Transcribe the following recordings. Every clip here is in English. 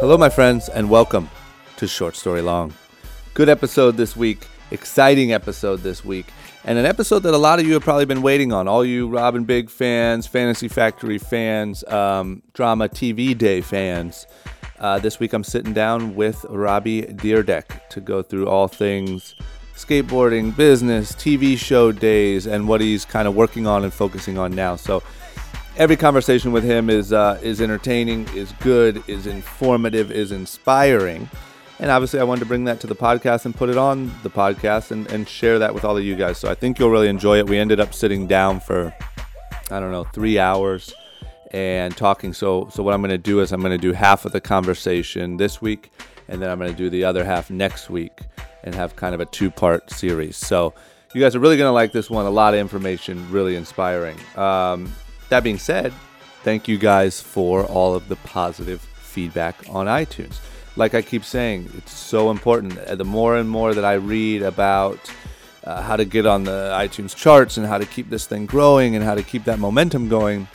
Hello, my friends, and welcome to Short Story Long. Good episode this week, exciting episode this week, and an episode that a lot of you have probably been waiting on. All you Rob and Big fans, Fantasy Factory fans, um, Drama TV Day fans. Uh, this week I'm sitting down with Robbie Dyrdek to go through all things skateboarding, business, TV show days, and what he's kind of working on and focusing on now. So every conversation with him is uh, is entertaining, is good, is informative, is inspiring. And obviously, I wanted to bring that to the podcast and put it on the podcast and, and share that with all of you guys. So I think you'll really enjoy it. We ended up sitting down for, I don't know, three hours and talking. So, so what I'm going to do is I'm going to do half of the conversation this week, and then I'm going to do the other half next week and have kind of a two part series. So you guys are really going to like this one. A lot of information, really inspiring. Um, that being said, thank you guys for all of the positive feedback on iTunes. Like I keep saying, it's so important. Uh, the more and more that I read about uh, how to get on the iTunes charts and how to keep this thing growing and how to keep that momentum going,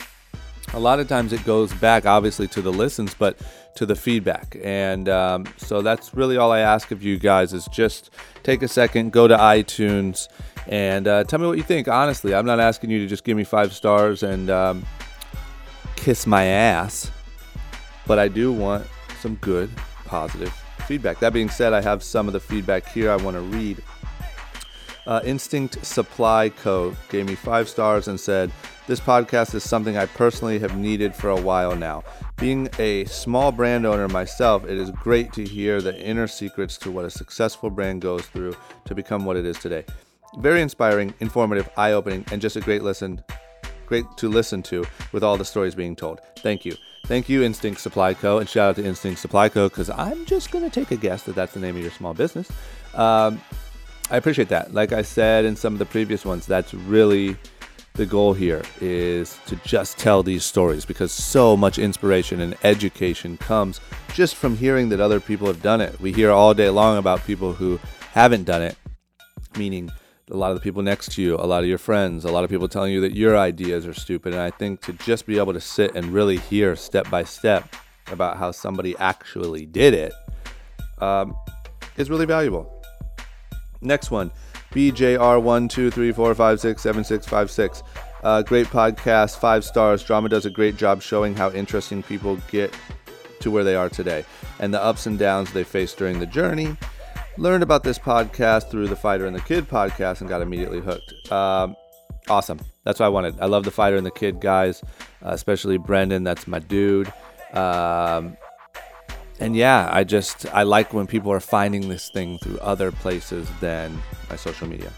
a lot of times it goes back, obviously, to the listens, but to the feedback. And um, so that's really all I ask of you guys is just take a second, go to iTunes, and uh, tell me what you think. Honestly, I'm not asking you to just give me five stars and um, kiss my ass, but I do want some good, positive feedback. That being said, I have some of the feedback here I want to read. Uh, Instinct Supply Co. gave me five stars and said, This podcast is something I personally have needed for a while now. Being a small brand owner myself, it is great to hear the inner secrets to what a successful brand goes through to become what it is today. Very inspiring, informative, eye opening, and just a great listen. Great to listen to with all the stories being told. Thank you. Thank you, Instinct Supply Co. And shout out to Instinct Supply Co. because I'm just going to take a guess that that's the name of your small business. Um, I appreciate that. Like I said in some of the previous ones, that's really the goal here is to just tell these stories because so much inspiration and education comes just from hearing that other people have done it. We hear all day long about people who haven't done it, meaning a lot of the people next to you, a lot of your friends, a lot of people telling you that your ideas are stupid. And I think to just be able to sit and really hear step by step about how somebody actually did it um, is really valuable. Next one, BJR1234567656. Uh, great podcast, five stars. Drama does a great job showing how interesting people get to where they are today and the ups and downs they face during the journey learned about this podcast through the Fighter and the Kid podcast and got immediately hooked. Um, awesome. That's what I wanted. I love the Fighter and the Kid guys, uh, especially Brendan. That's my dude. Um, and yeah, I just I like when people are finding this thing through other places than my social media.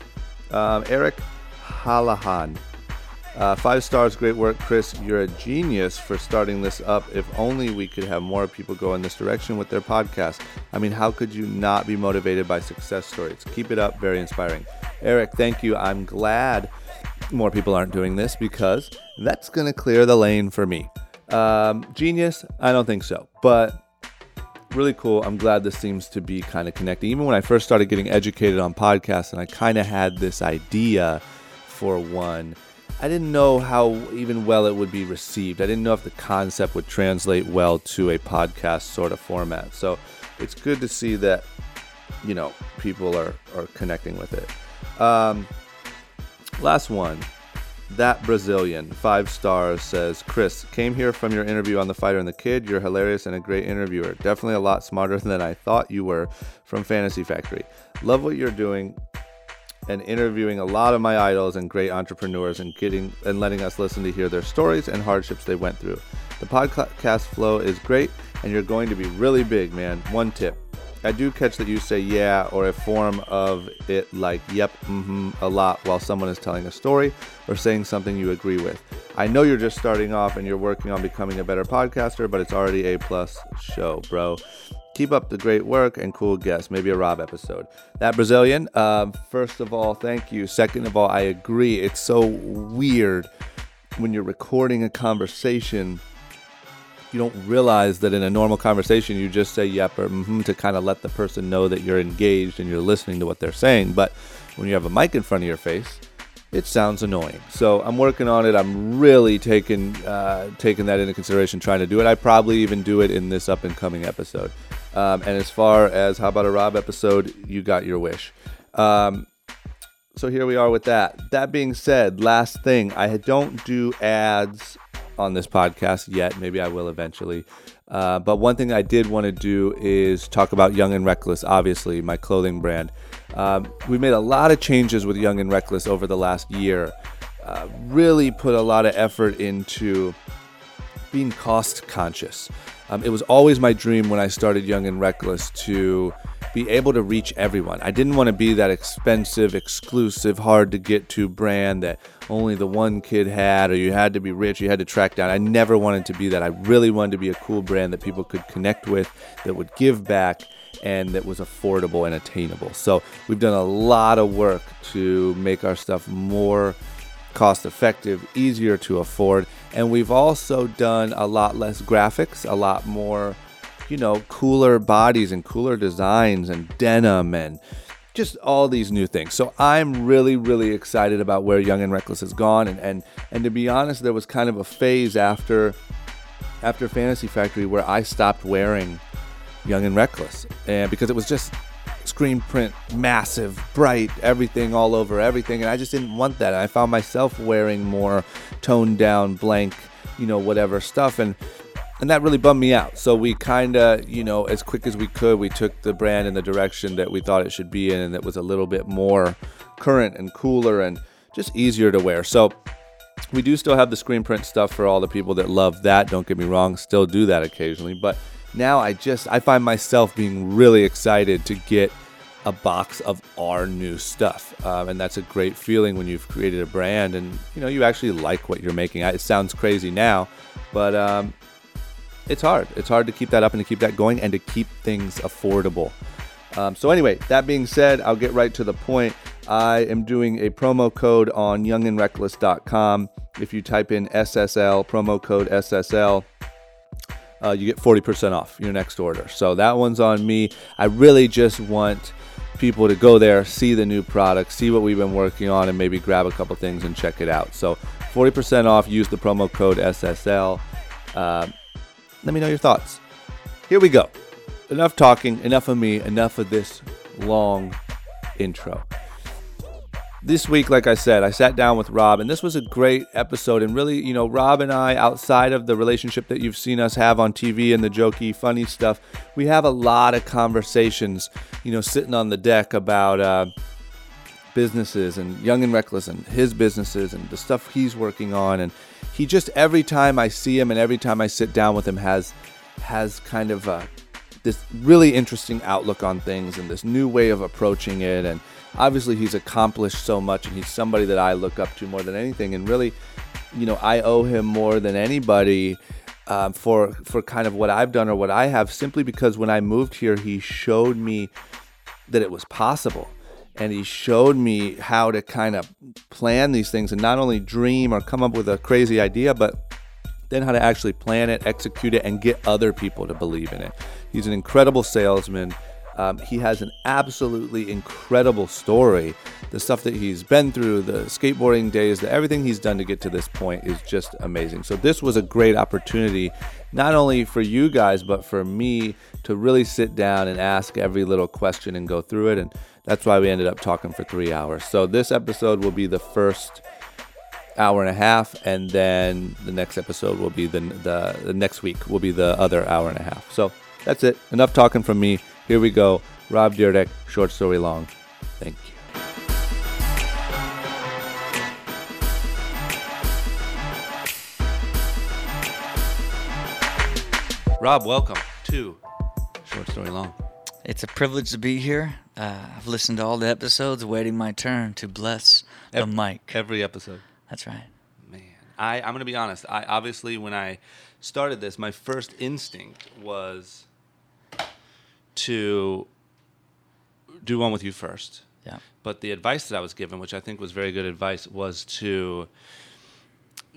Um, Eric Hallahan uh, five stars, great work, Chris. You're a genius for starting this up. If only we could have more people go in this direction with their podcast. I mean, how could you not be motivated by success stories? Keep it up, very inspiring. Eric, thank you. I'm glad more people aren't doing this because that's going to clear the lane for me. Um, genius? I don't think so, but really cool. I'm glad this seems to be kind of connecting. Even when I first started getting educated on podcasts and I kind of had this idea for one I didn't know how even well it would be received. I didn't know if the concept would translate well to a podcast sort of format. So it's good to see that, you know, people are, are connecting with it. Um, last one. That Brazilian, five stars, says Chris, came here from your interview on The Fighter and the Kid. You're hilarious and a great interviewer. Definitely a lot smarter than I thought you were from Fantasy Factory. Love what you're doing and interviewing a lot of my idols and great entrepreneurs and getting and letting us listen to hear their stories and hardships they went through. The podcast flow is great and you're going to be really big, man. One tip. I do catch that you say yeah or a form of it like yep, mm-hmm a lot while someone is telling a story or saying something you agree with. I know you're just starting off and you're working on becoming a better podcaster, but it's already a plus show, bro. Keep up the great work and cool guests. Maybe a Rob episode. That Brazilian, um, first of all, thank you. Second of all, I agree. It's so weird when you're recording a conversation. You don't realize that in a normal conversation, you just say yep or mm-hmm to kind of let the person know that you're engaged and you're listening to what they're saying. But when you have a mic in front of your face, it sounds annoying. So I'm working on it. I'm really taking uh, taking that into consideration, trying to do it. I probably even do it in this up and coming episode. Um, and as far as how about a Rob episode, you got your wish. Um, so here we are with that. That being said, last thing, I don't do ads on this podcast yet. Maybe I will eventually. Uh, but one thing I did want to do is talk about Young and Reckless, obviously, my clothing brand. Um, we made a lot of changes with Young and Reckless over the last year. Uh, really put a lot of effort into being cost conscious. Um, it was always my dream when I started Young and Reckless to be able to reach everyone. I didn't want to be that expensive, exclusive, hard to get to brand that only the one kid had, or you had to be rich, you had to track down. I never wanted to be that. I really wanted to be a cool brand that people could connect with, that would give back, and that was affordable and attainable. So we've done a lot of work to make our stuff more cost effective, easier to afford, and we've also done a lot less graphics, a lot more you know, cooler bodies and cooler designs and denim and just all these new things. So I'm really, really excited about where Young and Reckless has gone. And and and to be honest, there was kind of a phase after after Fantasy Factory where I stopped wearing Young and Reckless, and because it was just screen print, massive, bright, everything all over everything, and I just didn't want that. And I found myself wearing more toned down, blank, you know, whatever stuff, and and that really bummed me out. So we kind of, you know, as quick as we could, we took the brand in the direction that we thought it should be in, and that was a little bit more current and cooler and just easier to wear. So we do still have the screen print stuff for all the people that love that. Don't get me wrong, still do that occasionally, but now I just I find myself being really excited to get a box of our new stuff, um, and that's a great feeling when you've created a brand and you know you actually like what you're making. It sounds crazy now, but um, it's hard. It's hard to keep that up and to keep that going and to keep things affordable. Um, so anyway, that being said, I'll get right to the point. I am doing a promo code on youngandreckless.com. If you type in SSL, promo code SSL, uh, you get 40% off your next order. So that one's on me. I really just want people to go there, see the new product, see what we've been working on, and maybe grab a couple things and check it out. So 40% off, use the promo code SSL. Uh, let me know your thoughts. Here we go. Enough talking, enough of me, enough of this long intro. This week, like I said, I sat down with Rob, and this was a great episode. And really, you know, Rob and I, outside of the relationship that you've seen us have on TV and the jokey, funny stuff, we have a lot of conversations, you know, sitting on the deck about uh, businesses and Young and Reckless and his businesses and the stuff he's working on. And he just every time I see him and every time I sit down with him has has kind of a, this really interesting outlook on things and this new way of approaching it. And obviously he's accomplished so much and he's somebody that I look up to more than anything. And really, you know, I owe him more than anybody. Um, for for kind of what I've done or what I have, simply because when I moved here, he showed me that it was possible and he showed me how to kind of plan these things and not only dream or come up with a crazy idea, but then how to actually plan it, execute it, and get other people to believe in it. He's an incredible salesman. Um, he has an absolutely incredible story. The stuff that he's been through, the skateboarding days, the, everything he's done to get to this point is just amazing. So, this was a great opportunity, not only for you guys, but for me to really sit down and ask every little question and go through it. And that's why we ended up talking for three hours. So this episode will be the first hour and a half, and then the next episode will be the, the, the next week will be the other hour and a half. So that's it. Enough talking from me. Here we go. Rob Dyrdek, short story long. Thank you. Rob, welcome to Short Story Long. It's a privilege to be here. Uh, I've listened to all the episodes, waiting my turn to bless the Ev- mic. Every episode. That's right. Man, I, I'm going to be honest. I obviously, when I started this, my first instinct was to do one with you first. Yeah. But the advice that I was given, which I think was very good advice, was to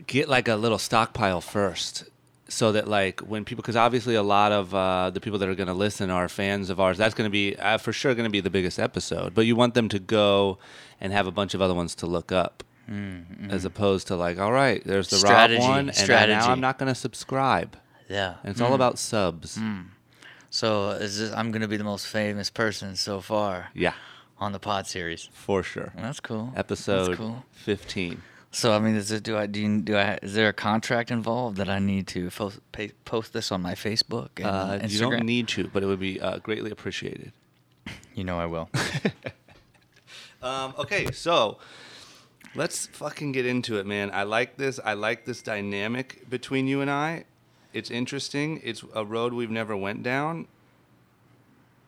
get like a little stockpile first so that like when people because obviously a lot of uh, the people that are going to listen are fans of ours that's going to be uh, for sure going to be the biggest episode but you want them to go and have a bunch of other ones to look up as opposed to like, all right, there's the Mm, Strategy, Rob one, and strategy. now I'm not going to subscribe. Yeah. And it's all about subs. So is this, I'm gonna be the most famous person so far Yeah, on the pod series. for sure. That's cool. Episode That's cool. 15. So I mean, is it do I do you, do I is there a contract involved that I need to post, pay, post this on my Facebook and Uh, you don't need to, but it would be uh, greatly appreciated. You know I will. Um, okay, so let's fucking get into it, man. I like this. I like this dynamic between you and I. It's interesting. It's a road we've never went down.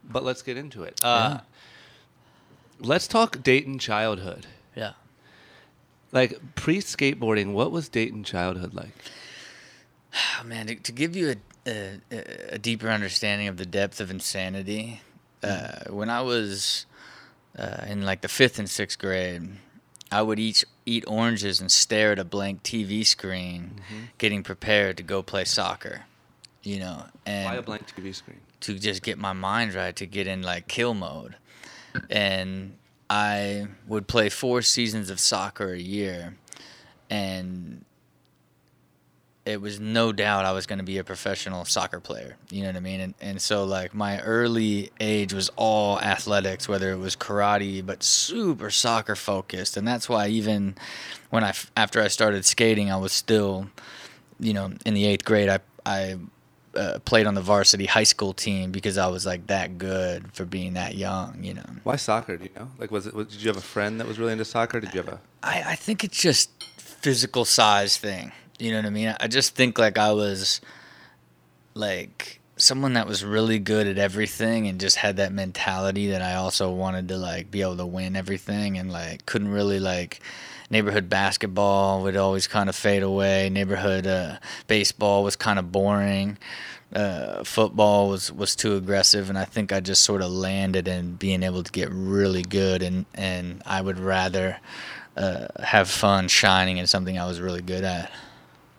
But let's get into it. Uh, Let's talk Dayton childhood. yeah. Like pre skateboarding, what was Dayton childhood like? Oh, man, to, to give you a, a, a deeper understanding of the depth of insanity, uh, when I was uh, in like the fifth and sixth grade, I would eat eat oranges and stare at a blank TV screen, mm-hmm. getting prepared to go play soccer. You know, and Why a blank TV screen? to just get my mind right to get in like kill mode and i would play four seasons of soccer a year and it was no doubt i was going to be a professional soccer player you know what i mean and, and so like my early age was all athletics whether it was karate but super soccer focused and that's why even when I, after i started skating i was still you know in the eighth grade i i uh, played on the varsity high school team because I was like that good for being that young, you know. Why soccer? Do you know? Like, was it? Was, did you have a friend that was really into soccer? Did you have a? I, I think it's just physical size thing. You know what I mean? I just think like I was like someone that was really good at everything and just had that mentality that I also wanted to like be able to win everything and like couldn't really like neighborhood basketball would always kind of fade away. Neighborhood uh, baseball was kind of boring. Uh, football was, was too aggressive, and I think I just sort of landed in being able to get really good, and, and I would rather uh, have fun shining in something I was really good at.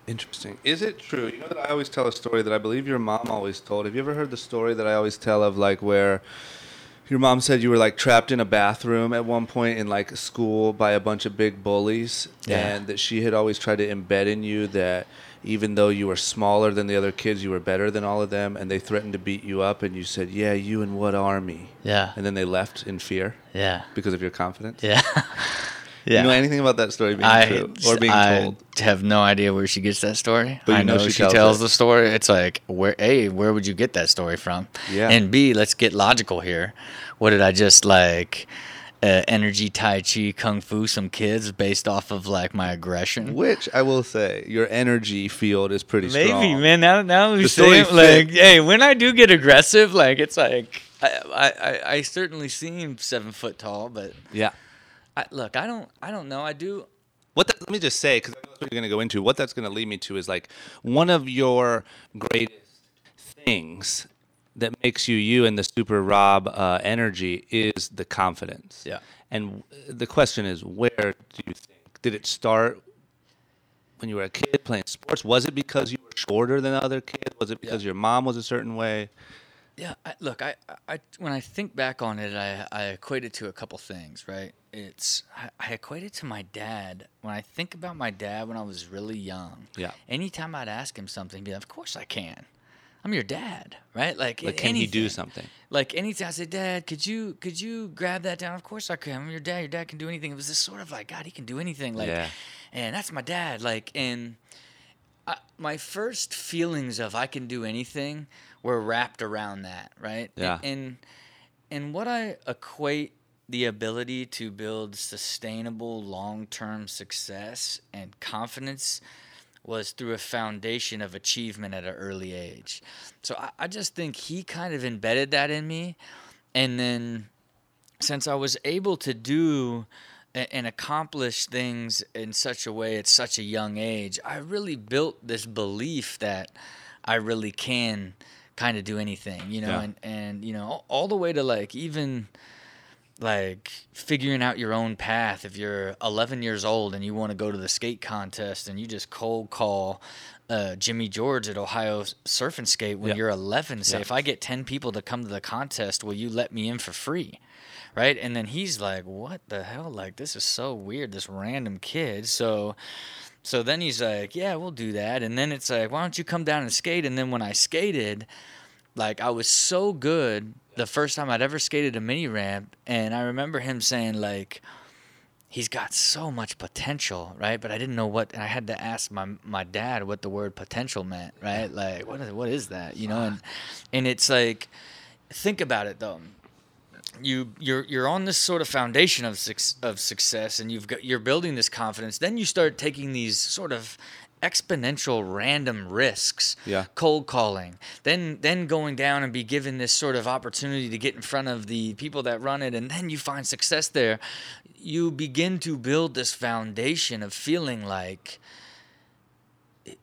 Interesting. Is it true? You know that I always tell a story that I believe your mom always told. Have you ever heard the story that I always tell of like where your mom said you were like trapped in a bathroom at one point in like school by a bunch of big bullies Yeah. and that she had always tried to embed in you that even though you were smaller than the other kids, you were better than all of them and they threatened to beat you up and you said, "Yeah, you and what army?" Yeah, And then they left in fear yeah, because of your confidence. yeah. Do You know anything about that story being I, true or being told? I told? have no idea where she gets that story. But you I know know, she she, tells tells, the story. It's like, where? A, where would you get that story from? Yeah. And B, let's get logical here. What did I just like? Uh, energy, tai chi, kung fu, some kids based off of like my aggression. Which I will say, your energy field is pretty Maybe, strong. man. Now, now we say it, like, hey, when I do get aggressive, like it's like I, I, I, I certainly seem seven foot tall, but Yeah. I, look, I don't, I don't know. I do. What that, let me just say, because that's what you're going to go into. What that's going to lead me to is like one of your greatest things that makes you you and the Super Rob uh, energy is the confidence. Yeah. And the question is, where do you think did it start? When you were a kid playing sports, was it because you were shorter than other kids? Was it because your mom was a certain way? Yeah, I, look, I, I, when I think back on it, I, I equate it to a couple things, right? It's I, I equate it to my dad. When I think about my dad when I was really young, Yeah. Anytime I'd ask him something, he'd be like, "Of course I can. I'm your dad, right? Like, Like, can he do something? Like anytime I say, "Dad, could you could you grab that down?" Of course I can. I'm your dad. Your dad can do anything. It was this sort of like, God, he can do anything. Like, Yeah. and that's my dad. Like, and I, my first feelings of I can do anything were wrapped around that, right? Yeah. And and what I equate the ability to build sustainable long-term success and confidence was through a foundation of achievement at an early age. So I, I just think he kind of embedded that in me. And then since I was able to do and accomplish things in such a way at such a young age, I really built this belief that I really can kind of do anything, you know, Yeah. and, and, you know, all, all the way to like even like figuring out your own path. If you're 11 years old and you want to go to the skate contest and you just cold call uh, Jimmy George at Ohio Surf and Skate when you're 11, say, if I get 10 people to come to the contest, will you let me in for free? right? And then he's like, "What the hell? Like this is so weird. This random kid." So, so then he's like, "Yeah, we'll do that." And then it's like, "Why don't you come down and skate?" And then when I skated, like I was so good the first time I'd ever skated a mini ramp, and I remember him saying like. He's got so much potential, right? But I didn't know what, and I had to ask my my dad what the word potential meant, right? Like, what is what is that, you know? And and it's like, think about it though you you're you're on this sort of foundation of of success and you've got you're building this confidence then you start taking these sort of exponential random risks Yeah. cold calling then then going down and be given this sort of opportunity to get in front of the people that run it and then you find success there you begin to build this foundation of feeling like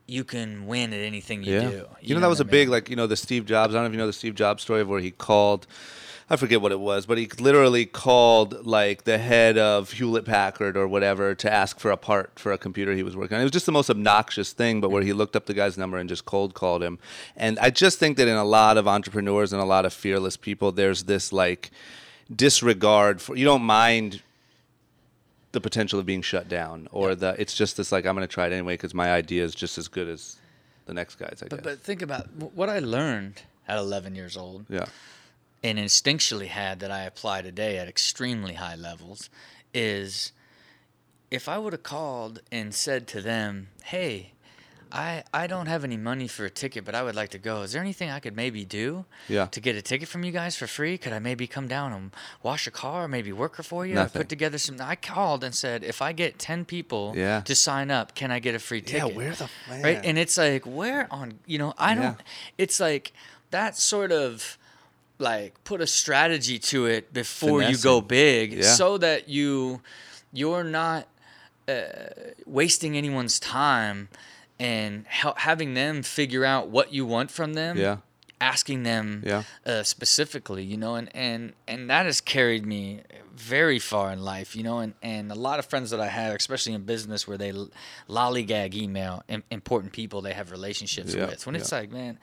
you can win at anything you do You, know, that was a what I big like you know the Steve Jobs. I don't know if you know the Steve Jobs story of where he called. I forget what it was, but he literally called like the head of Hewlett Packard or whatever to ask for a part for a computer he was working on. It was just the most obnoxious thing, but where he looked up the guy's number and just cold called him. And I just think that in a lot of entrepreneurs and a lot of fearless people, there's this like disregard for you don't mind the potential of being shut down or the it's just this like I'm going to try it anyway because my idea is just as good as the next guy's. I guess. But, but think about what I learned at 11 years old yeah. And instinctually had that I apply today at extremely high levels is if I would have called and said to them, hey, I, I don't have any money for a ticket, but I would like to go. Is there anything I could maybe do Yeah. to get a ticket from you guys for free? Could I maybe come down and wash a car, maybe work for you? Nothing. put together some. I called and said, if I get 10 people Yeah. to sign up, can I get a free ticket?" Yeah, where the- right? And it's like, where on, you know, I don't, Yeah. it's like that sort of like put a strategy to it before you go big Yeah. so that you you're not uh, wasting anyone's time and having them figure out what you want from them Yeah. asking them Yeah. uh, specifically you know and, and and that has carried me very far in life you know and, and a lot of friends that i have especially in business where they lollygag email important people they have relationships Yeah, with when it's like man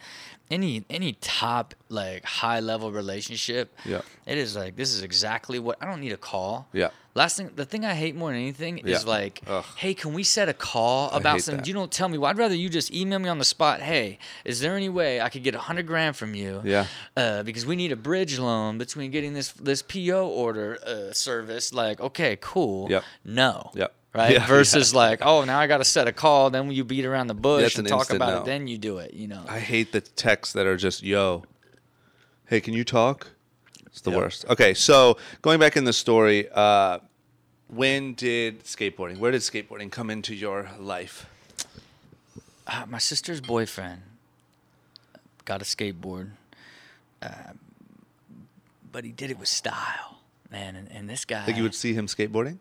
any any top like high level relationship Yeah. it is like this is exactly what i don't need a call Yeah. last thing the thing i hate more than anything Yeah. is like Ugh. hey can we set a call about something that. you don't tell me well, i'd rather you just email me on the spot hey is there any way i could get a hundred grand from you Yeah. uh, because we need a bridge loan between getting this this PO order uh, service. Like, okay, cool. Yep. No. Yep. Right. Yeah, Versus like, oh, now I got to set a call. Then you beat around the bush That's and an talk about no. it. Then you do it. You know. I hate the texts that are just yo. Hey, can you talk? It's the Yep. worst. Okay, so going back in the story, uh, when did skateboarding? Where did skateboarding come into your life? uh, my sister's boyfriend got a skateboard, uh, but he did it with style, man. And, and this guy, Like you would see him skateboarding?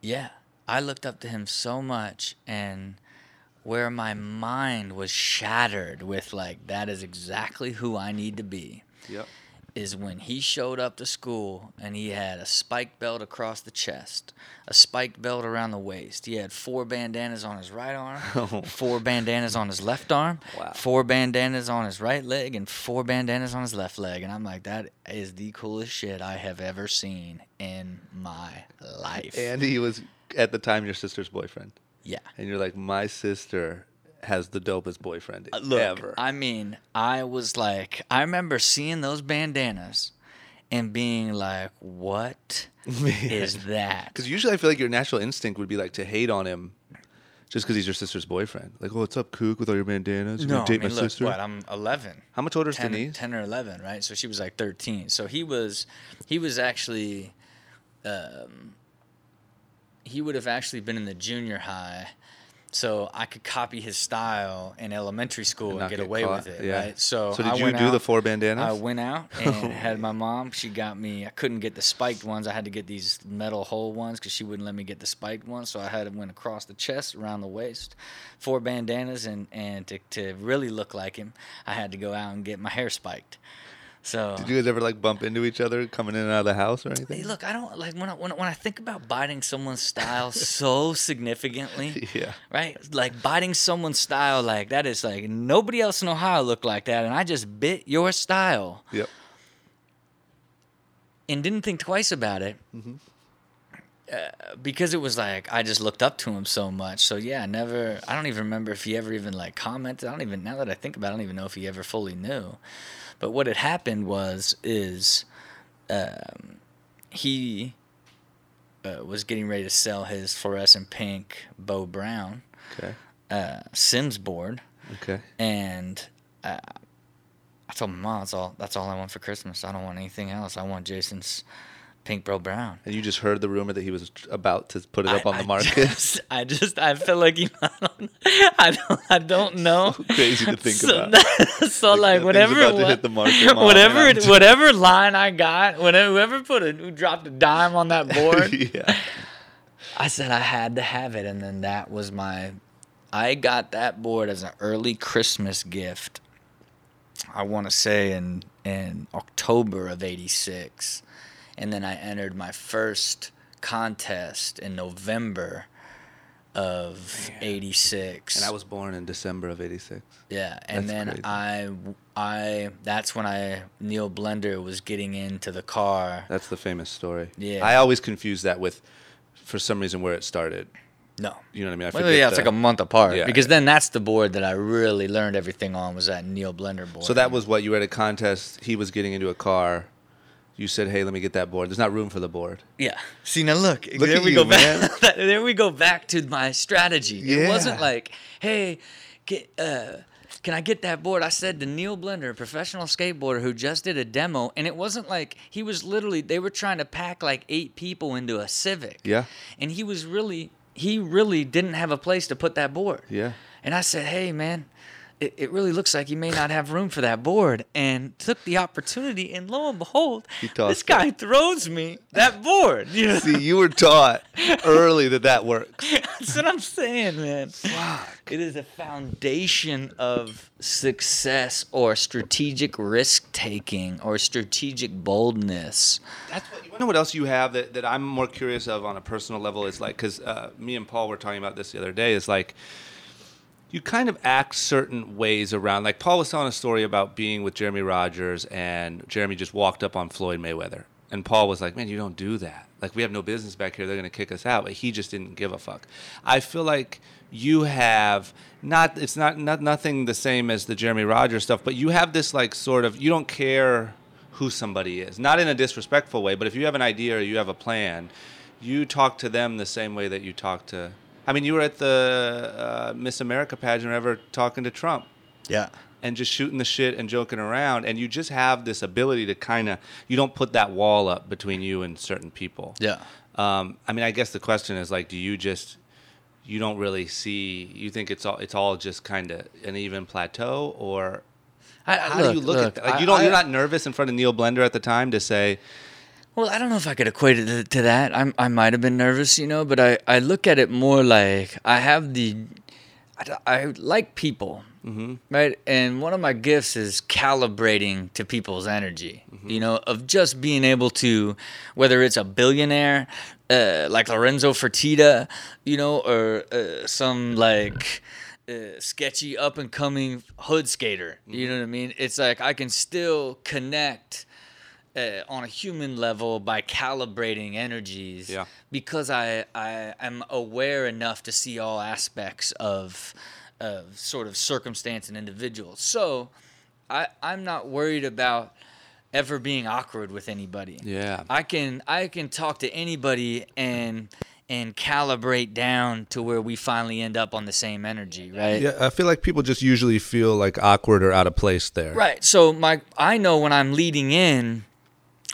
yeah, I looked up to him so much, and where my mind was shattered with like that is exactly who I need to be. Yep. is when he showed up to school and he had a spike belt across the chest, a spiked belt around the waist. He had four bandanas on his right arm, oh. four bandanas on his left arm, Wow. four bandanas on his right leg, and four bandanas on his left leg. And I'm like, that is the coolest shit I have ever seen in my life. And he was at the time your sister's boyfriend. yeah. And you're like, my sister has the dopest boyfriend Uh, Look, ever. I mean, I was like, I remember seeing those bandanas and being like, what is that? Because usually I feel like your natural instinct would be like to hate on him just because he's your sister's boyfriend. Like, oh, what's up, kook, with all your bandanas? You No, gonna date I mean, my look, sister? what? I'm 11. How much older is 10, Denise? 10 or 11, right? So she was like 13. So he was, he was actually, um, he would have actually been in the junior high. So I could copy his style in elementary school and, not get get away caught, with it, yeah. right? So, So did I you went do the out- four bandanas? I went out and had my mom. She got me. I couldn't get the spiked ones. I had to get these metal hole ones because she wouldn't let me get the spiked ones. So I had to went across the chest, around the waist, four bandanas, and and to to really look like him, I had to go out and get my hair spiked. So Did you guys ever like bump into each other coming in and out of the house or anything? Hey, look, I don't like when I, when, I- when I think about biting someone's style so significantly. Yeah. Right? Like biting someone's style like that is like nobody else in Ohio looked like that and I just bit your style. Yep. and didn't think twice about it. Uh, because it was like I just looked up to him so much. So yeah, I never. I don't even remember if he ever even like commented. I don't even now that I think about, it, I don't even know if he ever fully knew. But what had happened was is, um, he uh, was getting ready to sell his fluorescent pink Bo Brown Okay. uh, Sims board, Okay. and uh, I told my mom that's all. That's all I want for Christmas. I don't want anything else. I want Jason's pink Bo Brown. And you just heard the rumor that he was about to put it up I- on the I market. Just, I just, I feel like you. I don't, I don't, I don't know. Crazy to think so, about. so like thing's whatever, about to hit the market, Mom, whatever, whatever line I got, whatever, whoever put a, who dropped a dime on that board, yeah. I said I had to have it, and then that was my. I got that board as an early Christmas gift. I want to say in in October of '86, and then I entered my first contest in November of '86. And I was born in December of '86. Yeah, and That's then crazy. I, I that's when I Neil Blender was getting into the car. That's the famous story. Yeah. I always confuse that with, for some reason, where it started. No, You know what I mean? I well, yeah, it's the- like a month apart Yeah, because yeah. then that's the board that I really learned everything on was that Neil Blender board. So that was what you were at a contest. He was getting into a car. You said, "Hey, let me get that board." There's not room for the board. yeah. See now, look, Look there at we you, go man. back. there we go back to my strategy. It wasn't like, hey, get. uh can I get that board? I said to Neil Blender, a professional skateboarder who just did a demo, and it wasn't like he was literally they were trying to pack like eight people into a Civic. Yeah. and he was really he really didn't have a place to put that board. Yeah. And I said, "Hey, man, it, it really looks like you may not have room for that board." And took the opportunity, and lo and behold, He tossed this guy throws me that board. You know, See, you were taught early that that works. that's what I'm saying, man. It is a foundation of success or strategic risk taking or strategic boldness. That's what you wanna know. What else you have that, that I'm more curious of on a personal level is like because uh, me and Paul were talking about this the other day. Is like you kind of act certain ways around. Like Paul was telling a story about being with Jeremy Rogers, and Jeremy just walked up on Floyd Mayweather, and Paul was like, "Man, you don't do that. Like we have no business back here. They're gonna kick us out." But he just didn't give a fuck. I feel like you have not. It's not not nothing the same as the Jeremy Rogers stuff, but you have this like sort of you don't care who somebody is, not in a disrespectful way, but if you have an idea or you have a plan, you talk to them the same way that you talk to. I mean, you were at the uh, Miss America pageant, or ever talking to Trump Yeah. and just shooting the shit and joking around, and you just have this ability to kind of you don't put that wall up between you and certain people. Yeah. Um, I mean, I guess the question is like, do you just you don't really see? You think it's all it's all just kind of an even plateau, or I, how do you look, at that? Like, you don't. you're not nervous in front of Neil Blender at the time to say, Well, I don't know if I could equate it to, that. I'm, I might have been nervous, you know, but I, I look at it more like I have the, I, I like people, mm-hmm. right? And one of my gifts is calibrating to people's energy, you know, of just being able to, whether it's a billionaire uh, like Lorenzo Fertitta, you know, or uh, some like uh, sketchy up and coming hood skater, you know what I mean? It's like I can still connect uh, on a human level by calibrating energies Yeah. because I, I am aware enough to see all aspects of of sort of circumstance and individual. So I I'm not worried about ever being awkward with anybody. Yeah. I can I can talk to anybody and and calibrate down to where we finally end up on the same energy, right? Yeah, I feel like people just usually feel like awkward or out of place there. Right. So my I know when I'm leading in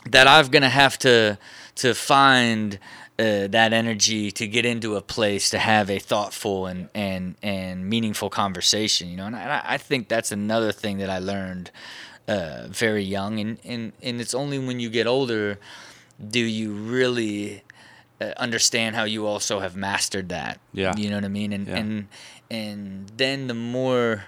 that I'm gonna have to to find uh, that energy to get into a place to have a thoughtful and and and meaningful conversation. You know, and I, I think that's another thing that I learned uh, very young, and and and it's only when you get older do you really uh, understand how you also have mastered that. Yeah. You know what I mean? And Yeah. and and then the more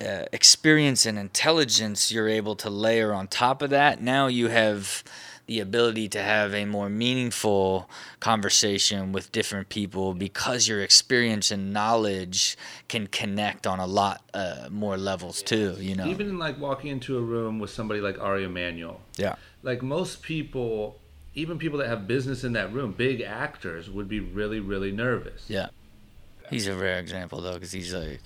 uh, experience and intelligence you're able to layer on top of that, now you have the ability to have a more meaningful conversation with different people because your experience and knowledge can connect on a lot uh, more levels too. You know, Even like walking into a room with somebody like Ari Emanuel, yeah, like most people, even people that have business in that room, big actors would be really, really nervous. yeah. He's a rare example though, because he's like,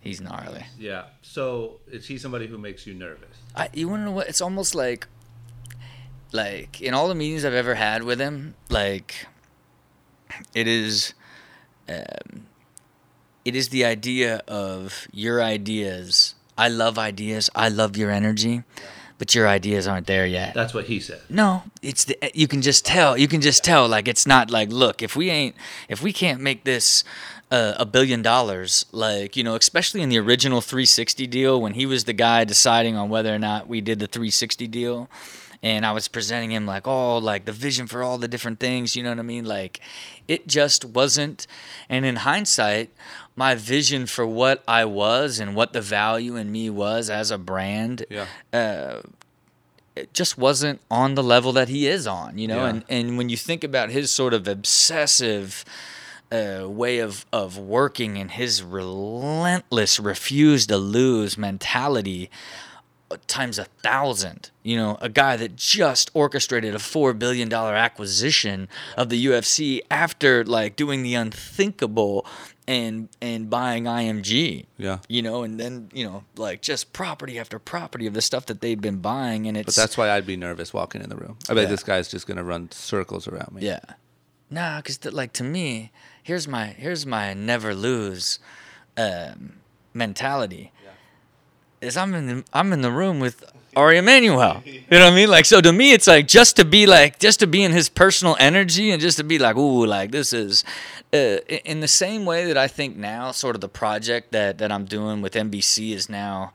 he's gnarly. Yeah. So is he somebody who makes you nervous? I, you want to know what? It's almost like, like in all the meetings I've ever had with him, like, it is, um, it is the idea of your ideas. I love ideas. I love your energy, but your ideas aren't there yet. That's what he said. No, it's the you can just tell. You can just tell. Like it's not like look if we ain't if we can't make this uh, a billion dollars, like you know, especially in the original 360 deal when he was the guy deciding on whether or not we did the 360 deal. And I was presenting him like, oh, like the vision for all the different things, you know what I mean? Like, it just wasn't. And in hindsight, my vision for what I was and what the value in me was as a brand Yeah. uh, it just wasn't on the level that he is on, you know. Yeah. And and when you think about his sort of obsessive uh, way of of working and his relentless refuse to lose mentality times a thousand you know a guy that just orchestrated a four billion dollar acquisition of the ufc after like doing the unthinkable and and buying img Yeah. you know, and then you know, like just property after property of the stuff that they've been buying, and it's But that's why I'd be nervous walking in the room. I bet Yeah. this guy's just gonna run circles around me. yeah, nah, because like to me, here's my here's my never lose um, mentality. Is I'm in the, I'm in the room with Ari Emanuel. You know what I mean? Like so to me, it's like just to be like just to be in his personal energy and just to be like, ooh, like this is. Uh, in the same way that I think now, sort of the project that, that I'm doing with NBC is now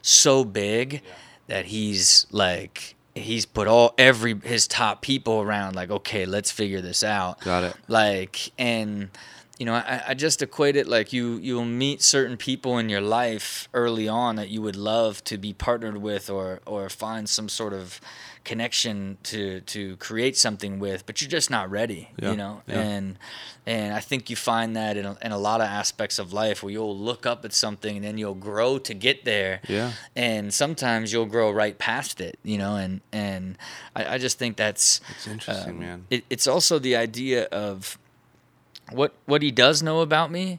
so big that he's like he's put all every his top people around like okay let's figure this out Got it. like and you know I, I just equate it like you you'll meet certain people in your life early on that you would love to be partnered with or or find some sort of connection to to create something with but you're just not ready Yeah, you know yeah. and and I think you find that in a, in a lot of aspects of life where you'll look up at something and then you'll grow to get there Yeah. and sometimes you'll grow right past it you know and and I, I just think that's It's interesting, um, man. it, it's also the idea of what what he does know about me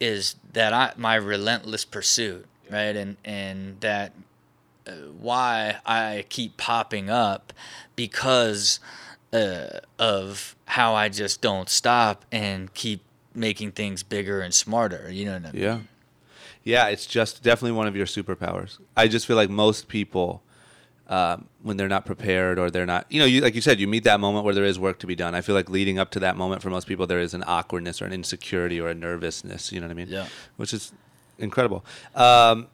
is that I my relentless pursuit, right? And and that uh, why I keep popping up because uh, of how I just don't stop and keep making things bigger and smarter. You know what I mean? Yeah. Yeah, it's just definitely one of your superpowers. I just feel like most people, um, when they're not prepared or they're not, you know, you, like you said, you meet that moment where there is work to be done. I feel like leading up to that moment for most people, there is an awkwardness or an insecurity or a nervousness. You know what I mean? Yeah. Which is incredible. Um,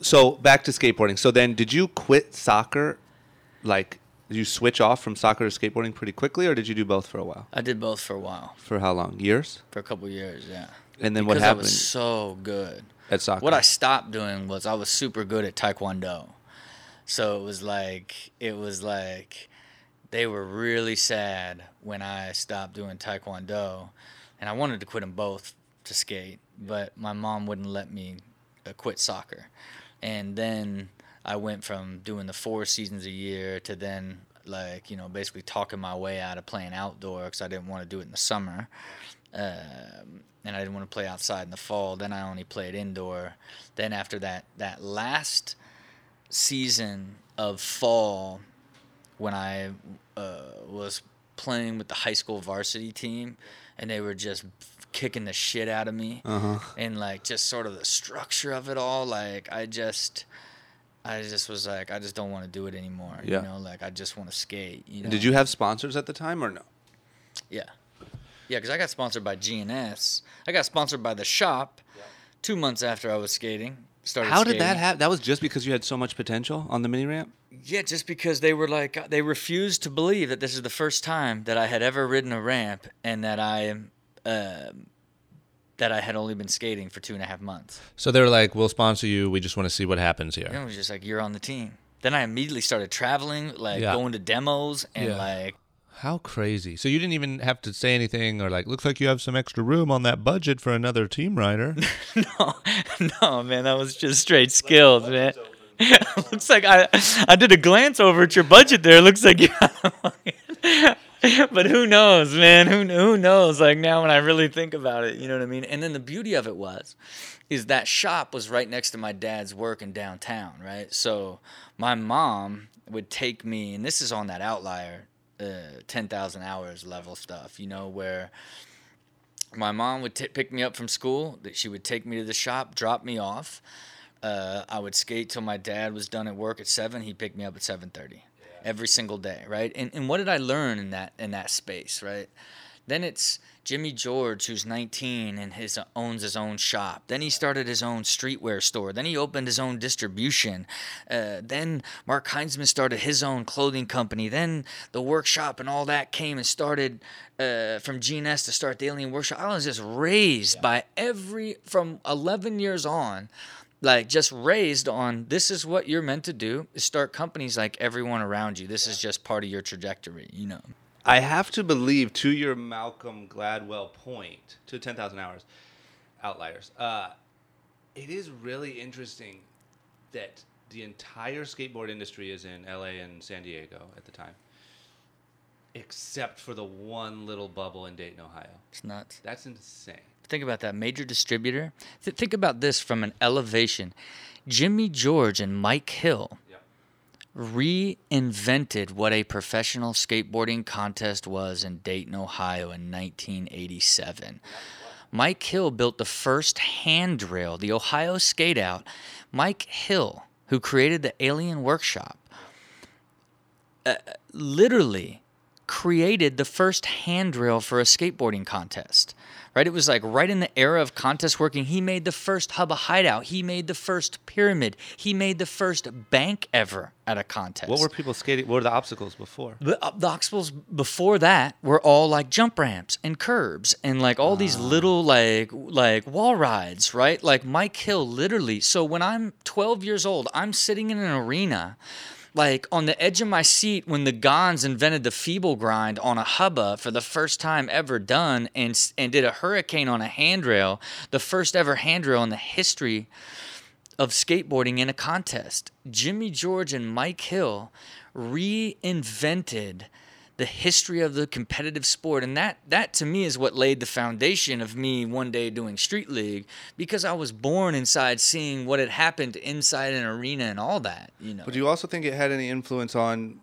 so back to skateboarding. So then, did you quit soccer? Like, did you switch off from soccer to skateboarding pretty quickly, or did you do both for a while? I did both for a while, For how long? Years? for a couple years, yeah. And then what because I happened was so good. at soccer? What I stopped doing was I was super good at taekwondo. So it was like it was like they were really sad when I stopped doing taekwondo, and I wanted to quit them both to skate, but my mom wouldn't let me uh, quit soccer. And then I went from doing the four seasons a year to then like you know basically talking my way out of playing outdoor because I didn't want to do it in the summer um, and I didn't want to play outside in the fall. Then I only played indoor. Then after that, that last season of fall, when I uh, was playing with the high school varsity team, and they were just kicking the shit out of me, Uh-huh. and like just sort of the structure of it all, like I just. I just was like, I just don't want to do it anymore. Yeah. You know, like I just want to skate. You know? Did you have sponsors at the time or no? Yeah. Yeah, because I got sponsored by GNS. I got sponsored by the shop two months after I was skating. Started How did that happen? That was just because you had so much potential on the mini ramp. Yeah, just because they were like, they refused to believe that this is the first time that I had ever ridden a ramp and that I, um that I had only been skating for two and a half months. So they were like, "We'll sponsor you. We just want to see what happens here." And it was just like, you're on the team. then I immediately started traveling, like Yeah. going to demos and Yeah. like How crazy! So you didn't even have to say anything, or like, looks like you have some extra room on that budget for another team rider. no, no, man, that was just straight skills, man. Looks like I I did a glance over at your budget there. Looks like you. but who knows, man? Who who knows? Like now, when I really think about it, you know what I mean. And then the beauty of it was, is that shop was right next to my dad's work in downtown, right? So my mom would take me, and this is on that outlier, uh, ten thousand hours level stuff, you know, where my mom would t- pick me up from school. That she would take me to the shop, drop me off. Uh, I would skate till my dad was done at work at seven. He'd pick me up at seven thirty, every single day, right? And and what did I learn in that in that space, right? Then it's Jimmy George, who's 19 and his owns his own shop. Then he started his own streetwear store. Then he opened his own distribution. Uh, then Mark Heinzman started his own clothing company. Then the workshop and all that came and started uh, from G&S to start the Alien Workshop. I was just raised by every from 11 years on like just raised on this is what you're meant to do is start companies like everyone around you this is just part of your trajectory you know I have to believe, to your Malcolm Gladwell point, to 10,000 hours, outliers, uh, it is really interesting that the entire skateboard industry is in LA and San Diego at the time, except for the one little bubble in Dayton, Ohio. it's nuts That's insane. think about that major distributor Th- think about this from an elevation jimmy george and mike hill. Reinvented what a professional skateboarding contest was in Dayton, Ohio in 1987. Mike Hill built the first handrail, the Ohio Skate Out. Mike Hill, who created the Alien Workshop, uh, literally created the first handrail for a skateboarding contest. Right? It was like right in the era of contest working. He made the first Hubba Hideout. He made the first pyramid. He made the first bank ever at a contest. What were people skating? What were the obstacles before? The, uh, the obstacles before that were all like jump ramps and curbs and like all these little like like wall rides, right? Like Mike Hill literally. So when I'm 12 years old, I'm sitting in an arena like on the edge of my seat when the Gonz invented the feeble grind on a hubba for the first time ever done and and did a hurricane on a handrail, the first ever handrail in the history of skateboarding in a contest. Jimmy George and Mike Hill reinvented the history of the competitive sport and that that to me is what laid the foundation of me one day doing street league because I was born inside seeing what had happened inside an arena and all that, you know. But do you also think it had any influence on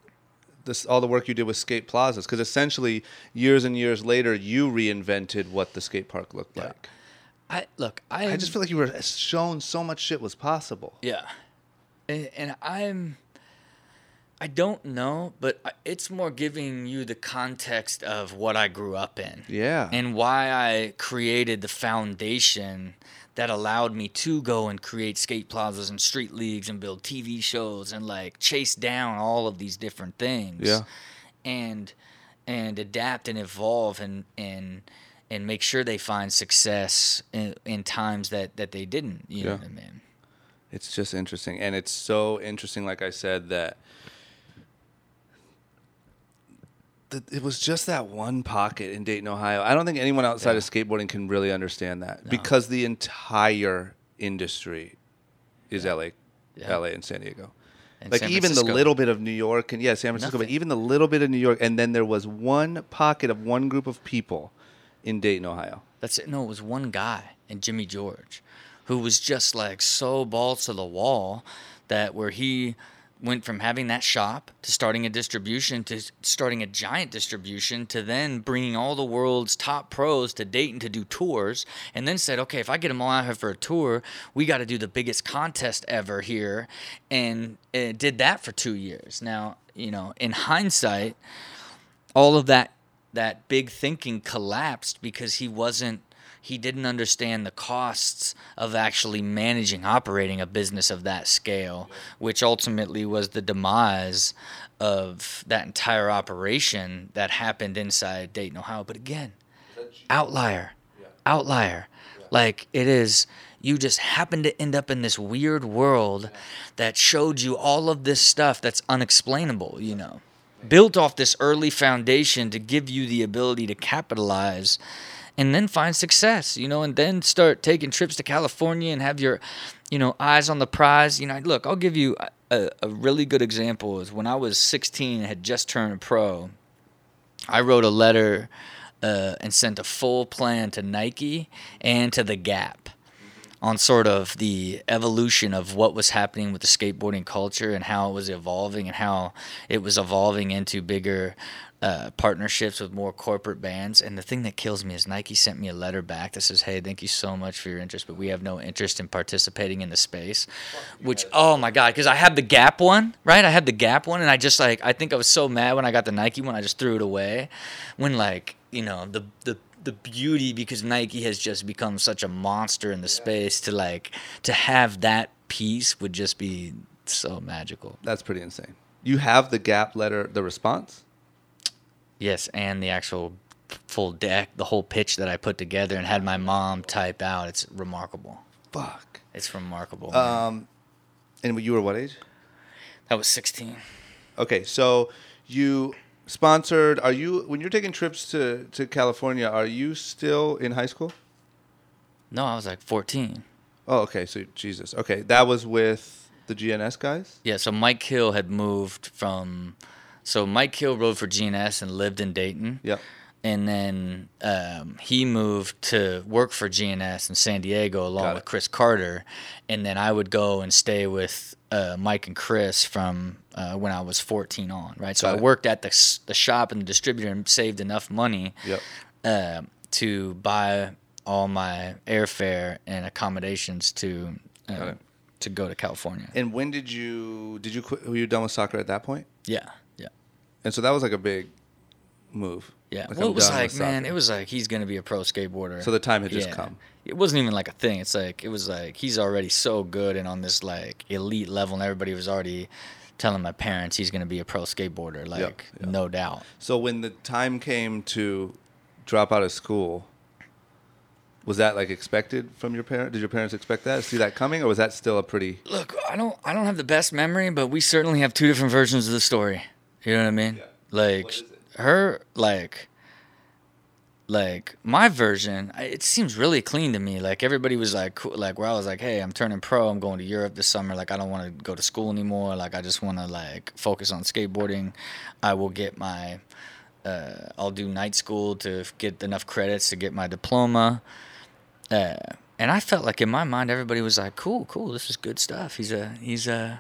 this all the work you did with skate plazas? Because essentially, years and years later, you reinvented what the skate park looked like. I look, I I just feel like you were uh, shown so much shit was possible. Yeah. And, and I'm I don't know, but it's more giving you the context of what I grew up in. Yeah. And why I created the foundation that allowed me to go and create skate plazas and street leagues and build TV shows and like chase down all of these different things. Yeah. And and adapt and evolve and and and make sure they find success in, in times that that they didn't. You know Yeah. what I mean? It's just interesting. And it's so interesting, like I said, that that it was just that one pocket in Dayton, Ohio. I don't think anyone outside Yeah. of skateboarding can really understand that because the entire industry is LA, Yeah. LA and San Diego. And like San even the little bit of New York and yeah, San Francisco, but even the little bit of New York, and then there was one pocket of one group of people in Dayton, Ohio. That's it. No, it was one guy and Jimmy George, who was just like so balls to the wall that where he went from having that shop to starting a distribution to starting a giant distribution to then bringing all the world's top pros to Dayton to do tours and then said, okay, if I get them all out here for a tour, we got to do the biggest contest ever here and uh, did that for two years. Now, you know, in hindsight, all of that that big thinking collapsed because he wasn't he didn't understand the costs of actually managing operating a business of that scale which ultimately was the demise of that entire operation that happened inside Dayton Ohio. But again outlier outlier. Like it is you just happened to end up in this weird world that showed you all of this stuff that's unexplainable, you know. Built off this early foundation to give you the ability to capitalize and then find success, you know, and then start taking trips to California and have your, you know, eyes on the prize. You know, look, I'll give you a, a really good example is when I was 16 and had just turned pro, I wrote a letter uh, and sent a full plan to Nike and to the Gap on sort of the evolution of what was happening with the skateboarding culture and how it was evolving and how it was evolving into bigger uh, partnerships with more corporate bands. And the thing that kills me is Nike sent me a letter back that says, "Hey, thank you so much for your interest, but we have no interest in participating in the space." Which, oh my god, because I had the Gap one, right? I had the Gap one, and I just like I think I was so mad when I got the Nike one, I just threw it away. When like you know the the the beauty because Nike has just become such a monster in the space to like to have that piece would just be so magical. That's pretty insane. You have the Gap letter, the response. Yes, and the actual full deck, the whole pitch that I put together and had my mom type out. It's remarkable. Fuck. It's remarkable. Um, and you were what age? that was 16. Okay, so you sponsored. Are you when you're taking trips to to California? Are you still in high school? No, I was like 14. Oh, okay. So Jesus. Okay, that was with the G&S guys. Yeah, so Mike Hill had moved from. So Mike Hill rode for G&S and lived in Dayton. Yep. And then um, he moved to work for G&S in San Diego along with. Chris Carter. And then I would go and stay with uh, Mike and Chris from uh, when I was 14 on, right? So Got I it. worked at the, the shop and the distributor and saved enough money Yep. uh, to buy all my airfare and accommodations to it. to go to California. And when did you did you quit? Were you done with soccer at that point? Yeah. And so that was like a big move. Yeah, Like, well, I'm it was like, man, it was like he's gonna be a pro skateboarder. So the time had just come. It wasn't even like a thing. It's like it was like he's already so good and on this like elite level, and everybody was already telling my parents he's gonna be a pro skateboarder. Like, yep. no doubt. So when the time came to drop out of school, was that like expected from your parents? Did your parents expect that? See that coming, or was that still a pretty? Look, I don't, I don't have the best memory, but we certainly have two different versions of the story. You know what I mean? Yeah. Like What is it? her, like, like my version. It seems really clean to me. Like everybody was like, cool, like where I was like, hey, I'm turning pro. I'm going to Europe this summer. Like I don't want to go to school anymore. Like I just want to like focus on skateboarding. I will get my. Uh, I'll do night school to get enough credits to get my diploma. Uh, and I felt like in my mind, everybody was like, "Cool, cool, this is good stuff." He's a, he's a,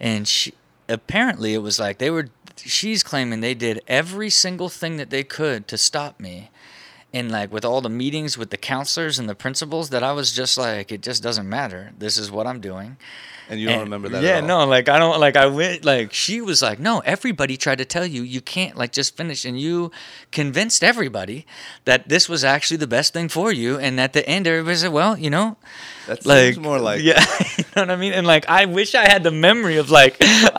and she apparently it was like they were. She's claiming they did every single thing that they could to stop me, and like with all the meetings with the counselors and the principals, that I was just like, it just doesn't matter. This is what I'm doing. And you don't And- remember that? Yeah, no, like I don't like I went like she was like, no, everybody tried to tell you you can't like just finish, and you convinced everybody that this was actually the best thing for you, and at the end everybody said, well, you know, That like more like yeah, you know what I mean, and like I wish I had the memory of like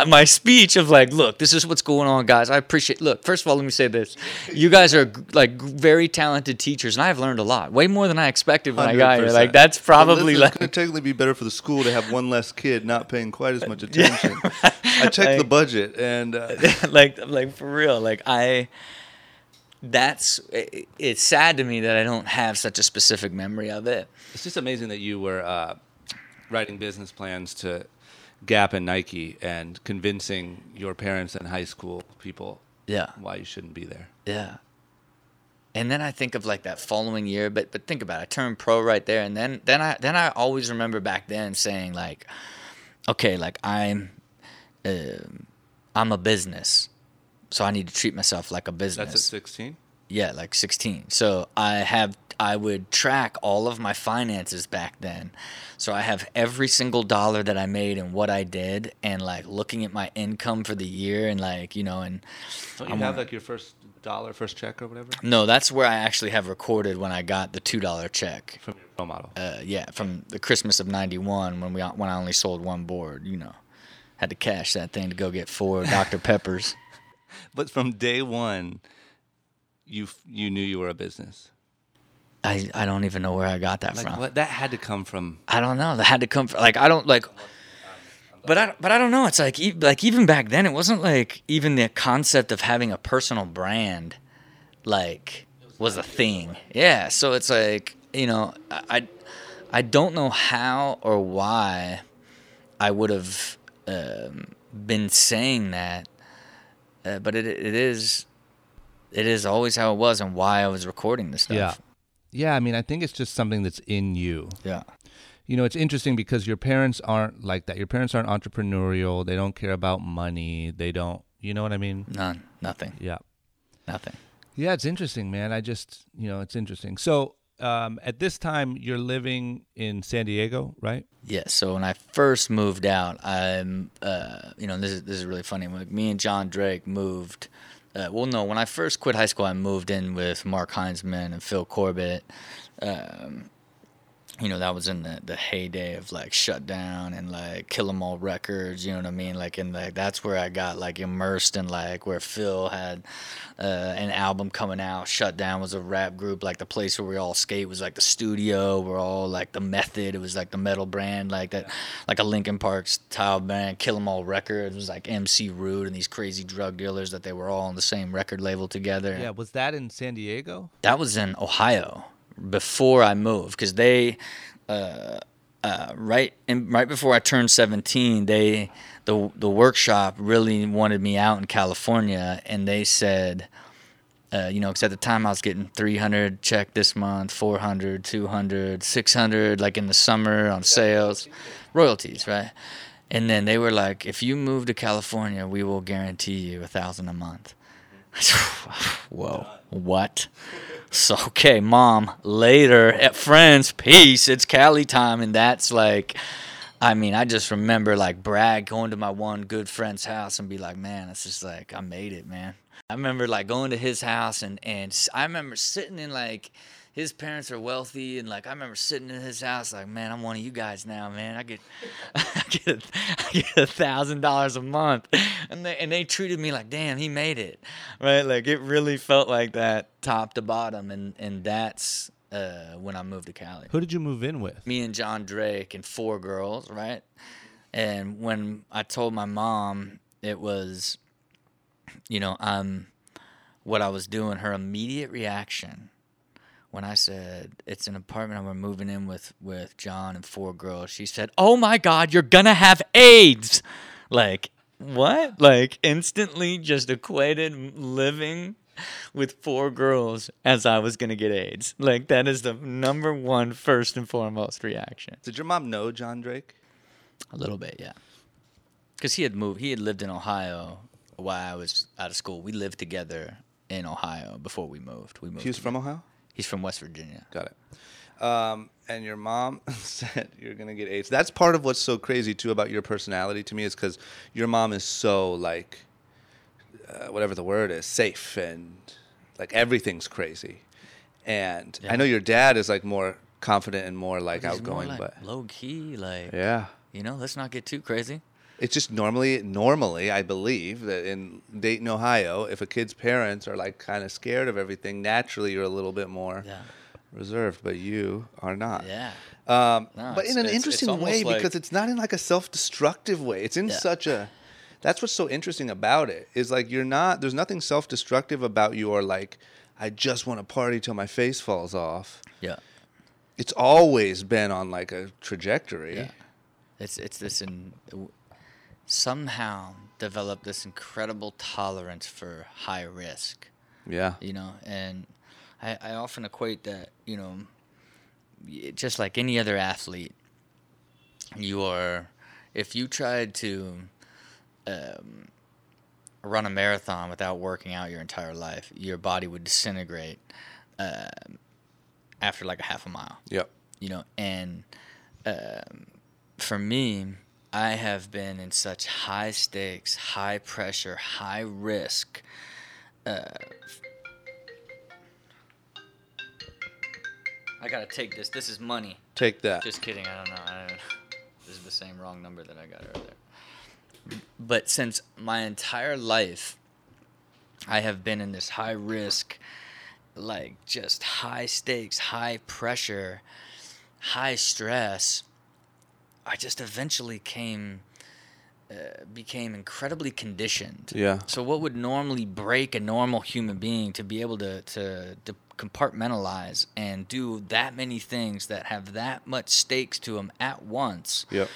my speech of like, look, this is what's going on, guys. I appreciate. Look, first of all, let me say this: you guys are like very talented teachers, and I've learned a lot, way more than I expected when I got here. Like that's probably like gonna technically be better for the school to have one less kid not paying quite as much attention. I checked the budget, and uh, like like for real like i that's it, it's sad to me that i don't have such a specific memory of it it's just amazing that you were uh, writing business plans to Gap and Nike and convincing your parents and high school people yeah why you shouldn't be there. yeah and then i think of like that following year but but think about it i turned pro right there and then then i then i always remember back then saying like okay like i'm um i'm a business so i need to treat myself like a business That's at 16. Yeah, like 16. So I have I would track all of my finances back then. So I have every single dollar that I made and what I did and like looking at my income for the year and like, you know, and Don't you I'm have like your first dollar, first check or whatever no, that's where I actually have recorded when I got the $2 check. from pro model? Uh, yeah, from the Christmas of 91 when we when I only sold one board, you know. Had to cash that thing to go get four Dr. Peppers. But from day one, you you knew you were a business. I, I don't even know where I got that Like from. what? That had to come from. I don't know. That had to come from like I don't like. But I but I don't know. It's like e- like even back then, it wasn't like even the concept of having a personal brand, like was a thing. Yeah. So it's like you know I I, don't know how or why I would have um, been saying that, uh, but it it is it is always how it was and why I was recording this stuff. Yeah. Yeah, I mean, I think it's just something that's in you. Yeah. You know, it's interesting because your parents aren't like that. Your parents aren't entrepreneurial. They don't care about money. They don't, you know what I mean? None. Nothing. Yeah. Nothing. Yeah, it's interesting, man. I just, you know, it's interesting. So, um, at this time, you're living in San Diego, right? Yeah. So when I first moved out, I'm, uh, you know, this is this is really funny. Me and John Drake moved. Uh, well, no, when I first quit high school, I moved in with Mark Heinzman and Phil Corbett. Um, you know, that was in the, the heyday of like Shutdown and like Kill 'Em All Records. You know what I mean? Like, and like that's where I got like immersed in like where Phil had uh, an album coming out. Shutdown was a rap group. Like the place where we all skate was like the studio. We're all like the Method. It was like the metal brand, like that, like a Linkin Park style band. Kill 'Em All Records it was like MC Rude and these crazy drug dealers that they were all on the same record label together. Yeah. Was that in San Diego? That was in Ohio before I moved because they, uh, uh, right in, right before I turned 17, they the the workshop really wanted me out in California, and they said. Uh, you know, because at the time I was getting 300 check this month, 400, 200, 600, like in the summer on sales, royalties, right? And then they were like, if you move to California, we will guarantee you a thousand a month. Whoa, what? So okay, mom. Later at friends, peace. It's Cali time, and that's like, I mean, I just remember like Brad going to my one good friend's house and be like, man, it's just like I made it, man. I remember like going to his house and and I remember sitting in like his parents are wealthy and like I remember sitting in his house like man I'm one of you guys now man. I get I get a, I get a thousand dollars a month. And they and they treated me like damn he made it. Right? Like it really felt like that top to bottom and and that's uh, when I moved to Cali. Who did you move in with? me and John Drake and four girls, right? And when I told my mom it was, you know, um, what I was doing, her immediate reaction when I said it's an apartment and we're moving in with with John and four girls, she said, "Oh my God, you're gonna have AIDS!" Like what? Like instantly just equated living with four girls as I was gonna get AIDS. Like that is the number one first and foremost reaction. Did your mom know John Drake? A little bit, yeah. Because he had moved, he had lived in Ohio while I was out of school. We lived together in Ohio before we moved. We moved. He was from. Ohio? He's from West Virginia. Got it. Um, and your mom said you're gonna get AIDS. That's part of what's so crazy too about your personality to me is because your mom is so like, uh, whatever the word is, safe and like everything's crazy. And I know your dad is like more confident and more like He's more outgoing, like but low key, like yeah. you know, let's not get too crazy. It's just normally, normally, I believe that in Dayton, Ohio, if a kid's parents are like kind of scared of everything, naturally you're a little bit more Yeah, reserved, but you are not. yeah, Um, No, but in an it's- it's interesting way like- because it's not in like a self-destructive way. It's in Yeah. such a. That's what's so interesting about it is like you're not. There's nothing self-destructive about you or like I just want to party till my face falls off. yeah. It's always been on like a trajectory. Yeah. It's it's this in somehow developed this incredible tolerance for high risk. Yeah. you know and I, I often equate that you know just like any other athlete you are if you tried to um, run a marathon without working out your entire life your body would disintegrate um, after like a half a mile Yep. you know and um, for me i have been in such high stakes high pressure high risk uh, i gotta take this. This is money. Take that. just kidding. I don't know. I don't, this is the same wrong number that i got earlier. But since my entire life i have been in this high risk like just high stakes, high pressure, high stress, I just eventually came uh, became incredibly conditioned. Yeah. So what would normally break a normal human being to be able to to, to compartmentalize and do that many things that have that much stakes to them at once Yep.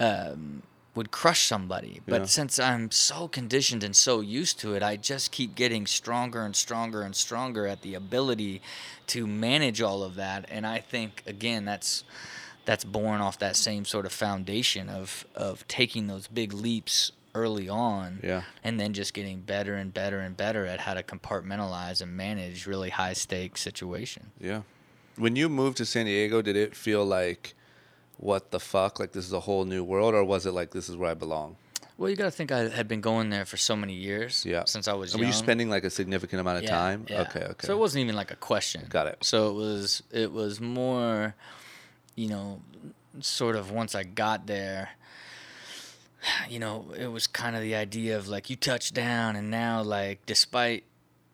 um, would crush somebody. But Yeah. since I'm so conditioned and so used to it, I just keep getting stronger and stronger and stronger at the ability to manage all of that. And I think again, that's that's born off that same sort of foundation of of taking those big leaps early on Yeah. and then just getting better and better and better at how to compartmentalize and manage really high stakes situations. Yeah. When you moved to San Diego, did it feel like what the fuck? Like this is a whole new world, or was it like this is where I belong? Well, you got to think I had been going there for so many years. Yeah. Since I was And young. were you spending like a significant amount of Yeah, time? yeah. Okay, okay. So it wasn't even like a question. Got it. So it was it was more, you know, sort of once I got there, you know, it was kind of the idea of like you touch down and now like despite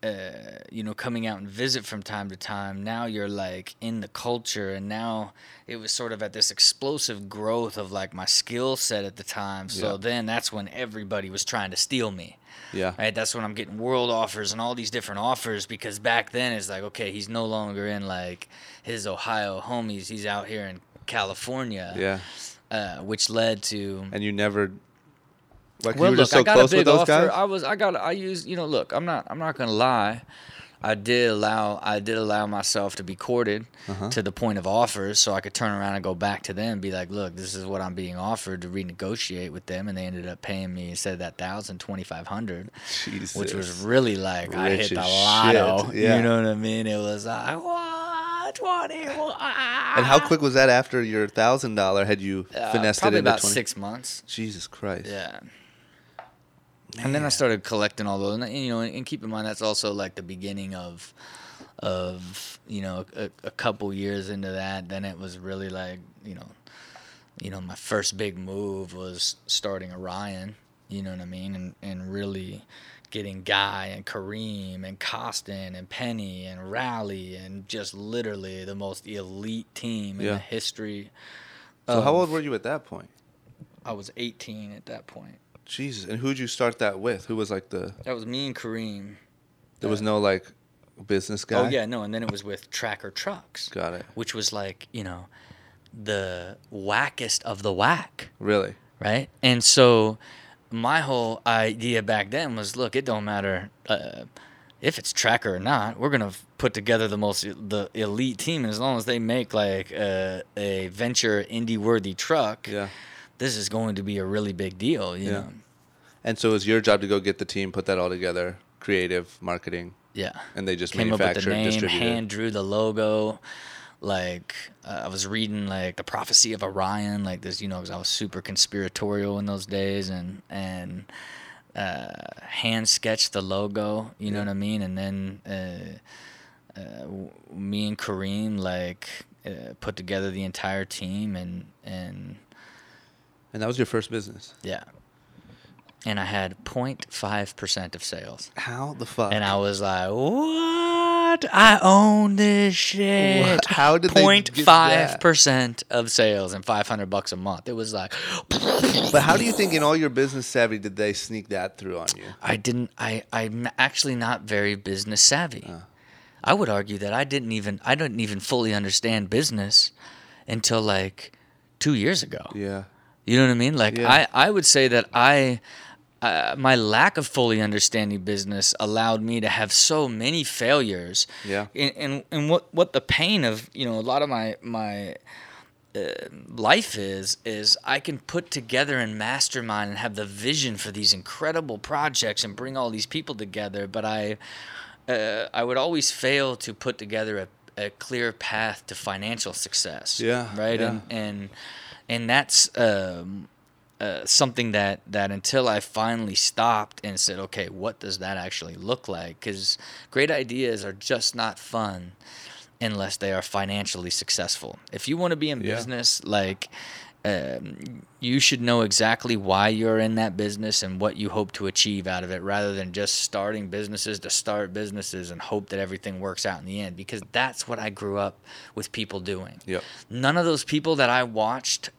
uh, you know, coming out and visit from time to time. Now you're like in the culture, and now it was sort of at this explosive growth of like my skill set at the time. So Yeah. then that's when everybody was trying to steal me. Yeah. Right, that's when I'm getting world offers and all these different offers because back then it's like, okay, he's no longer in like his Ohio homies. He's out here in California. Yeah. Uh, which led to And you never. Like well, you were look, just so I got close a big with those offer. guys. I was, I got, I used, you know, look, I'm not, I'm not gonna lie. I did allow, I did allow myself to be courted Uh-huh. to the point of offers, so I could turn around and go back to them and be like, look, this is what I'm being offered to renegotiate with them, and they ended up paying me instead of that thousand, twenty five hundred, which was really like I hit the lotto. yeah. You know what I mean? It was like what twenty. And how quick was that after your thousand dollar? Had you Uh, finessed it probably into about 20? six months. Jesus Christ. Yeah. And then I started collecting all those, and you know, and, and keep in mind that's also like the beginning of, of you know, a, a couple years into that. Then it was really like you know, you know, my first big move was starting Orion. You know what I mean, and and really getting Guy and Kareem and Koston and Penny and Rally and just literally the most elite team in Yeah. the history. So how old were you at that point? I was 18 at that point. Jesus. And who'd you start that with? Who was like the? That was me and Kareem. There was no like business guy. Oh yeah, no, and then it was with Tracker Trucks, Got it. which was like you know, the wackest of the whack, Really. right? And so, my whole idea back then was, look, it don't matter uh, if it's Tracker or not. We're gonna put together the most the elite team, and as long as they make like a, a Venture Indy worthy truck, Yeah. This is going to be a really big deal. You Yeah. know? And so it was your job to go get the team, put that all together, creative, marketing, Yeah. and they just came up with the manufactured, name, hand drew the logo. Like uh, I was reading like the prophecy of Orion, like this, you know, because I was super conspiratorial in those days, and and uh, hand sketched the logo. You know what I mean? And then uh, uh, w- me and Kareem like uh, put together the entire team, and and And that was your first business. yeah, and I had 0.5 percent of sales. How the fuck? And I was like, "What? I own this shit." What? How did they Point get five that? percent of sales and five hundred bucks a month? It was like, but how do you think in all your business savvy did they sneak that through on you? I didn't. I I'm actually not very business savvy. Uh. I would argue that I didn't even I didn't even fully understand business until like two years ago. Yeah. You know what I mean? Like Yeah. I, I would say that I, uh, my lack of fully understanding business allowed me to have so many failures. Yeah. And and, and what what the pain of you know a lot of my my uh, life is is I can put together and mastermind and have the vision for these incredible projects and bring all these people together, but I uh, I would always fail to put together a, a clear path to financial success. Yeah, Right. yeah. And and and that's um, uh, something that that until I finally stopped and said, okay, what does that actually look like? Because great ideas are just not fun unless they are financially successful. If you want to be in Yeah. business, like um, you should know exactly why you're in that business and what you hope to achieve out of it rather than just starting businesses to start businesses and hope that everything works out in the end because that's what I grew up with people doing. Yep. None of those people that I watched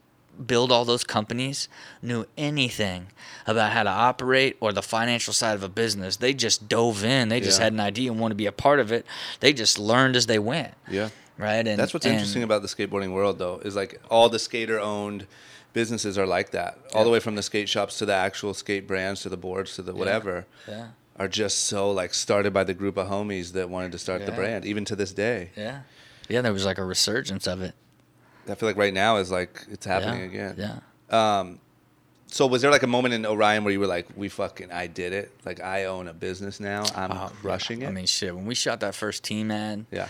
build all those companies knew anything about how to operate or the financial side of a business. They just dove in. They just Yeah. had an idea and wanted to be a part of it. They just learned as they went. Yeah. Right. And That's what's and- interesting about the skateboarding world, though, is like all the skater owned businesses are like that. All the way from the skate shops to the actual skate brands to the boards to the whatever Yeah. are just so like started by the group of homies that wanted to start the brand, even to this day. Yeah. Yeah. There was like a resurgence of it. I feel like right now is like it's happening yeah. again. Yeah. Um, so was there like a moment in Orion where you were like, "We fucking, I did it! Like I own a business now. I'm Oh, crushing yeah. it." I mean, shit. When we shot that first team ad, yeah,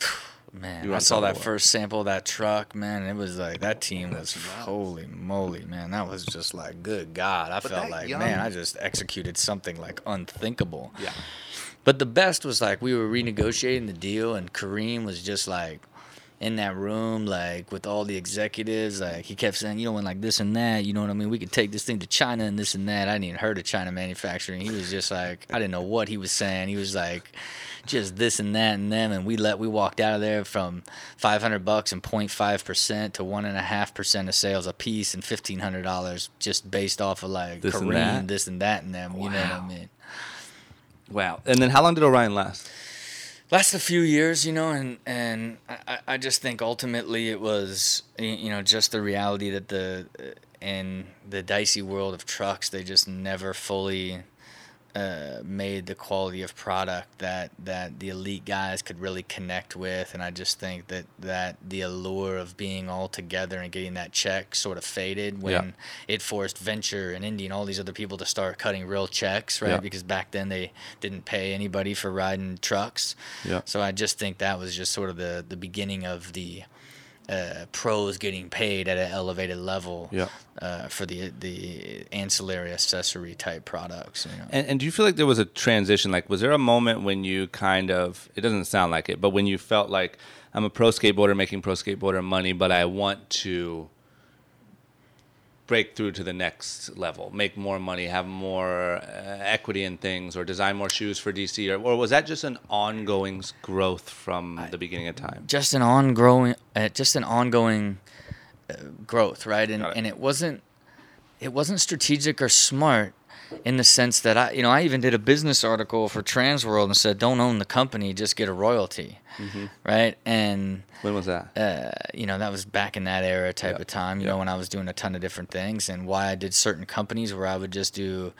man, I saw that first sample of that truck, man. It was like that team was holy moly, man. That was just like, good God. I But felt like, young- man, I just executed something like unthinkable. yeah, But the best was like we were renegotiating the deal, and Kareem was just like in that room, like with all the executives. Like he kept saying, you know, when like this and that, you know what I mean? We could take this thing to China and this and that. I didn't even heard of China manufacturing. He was just like, I didn't know what he was saying. He was like, just this and that and them. And we let we walked out of there from 500 bucks and 0.5 percent to one and a half percent of sales a piece and fifteen hundred dollars just based off of like This and that? this and that and them. You know what I mean? wow. And then how long did Orion last? Last a few years, you know, and and I, I just think ultimately it was you know just the reality that the uh, in the dicey world of trucks they just never fully uh, made the quality of product that that the elite guys could really connect with, and I just think that that the allure of being all together and getting that check sort of faded when Yeah. it forced Venture and Indy and all these other people to start cutting real checks, right? Yeah. Because back then they didn't pay anybody for riding trucks. Yeah. So I just think that was just sort of the the beginning of the uh, pros getting paid at an elevated level Yeah. uh, for the the ancillary accessory type products. You know? And, and do you feel like there was a transition? Like, was there a moment when you kind of, it doesn't sound like it, but when you felt like, I'm a pro skateboarder making pro skateboarder money, but I want to break through to the next level, make more money, have more uh, equity in things, or design more shoes for DC? Or, or was that just an ongoing growth from the beginning of time? just an ongoing, uh, just an ongoing uh, growth, right? And it. and it wasn't it wasn't strategic or smart in the sense that I, you know, I even did a business article for Transworld and said, don't own the company, just get a royalty, Mm-hmm. right? And When was that? uh, you know, that was back in that era type Yeah, of time, you yeah. know, when I was doing a ton of different things and why I did certain companies where I would just do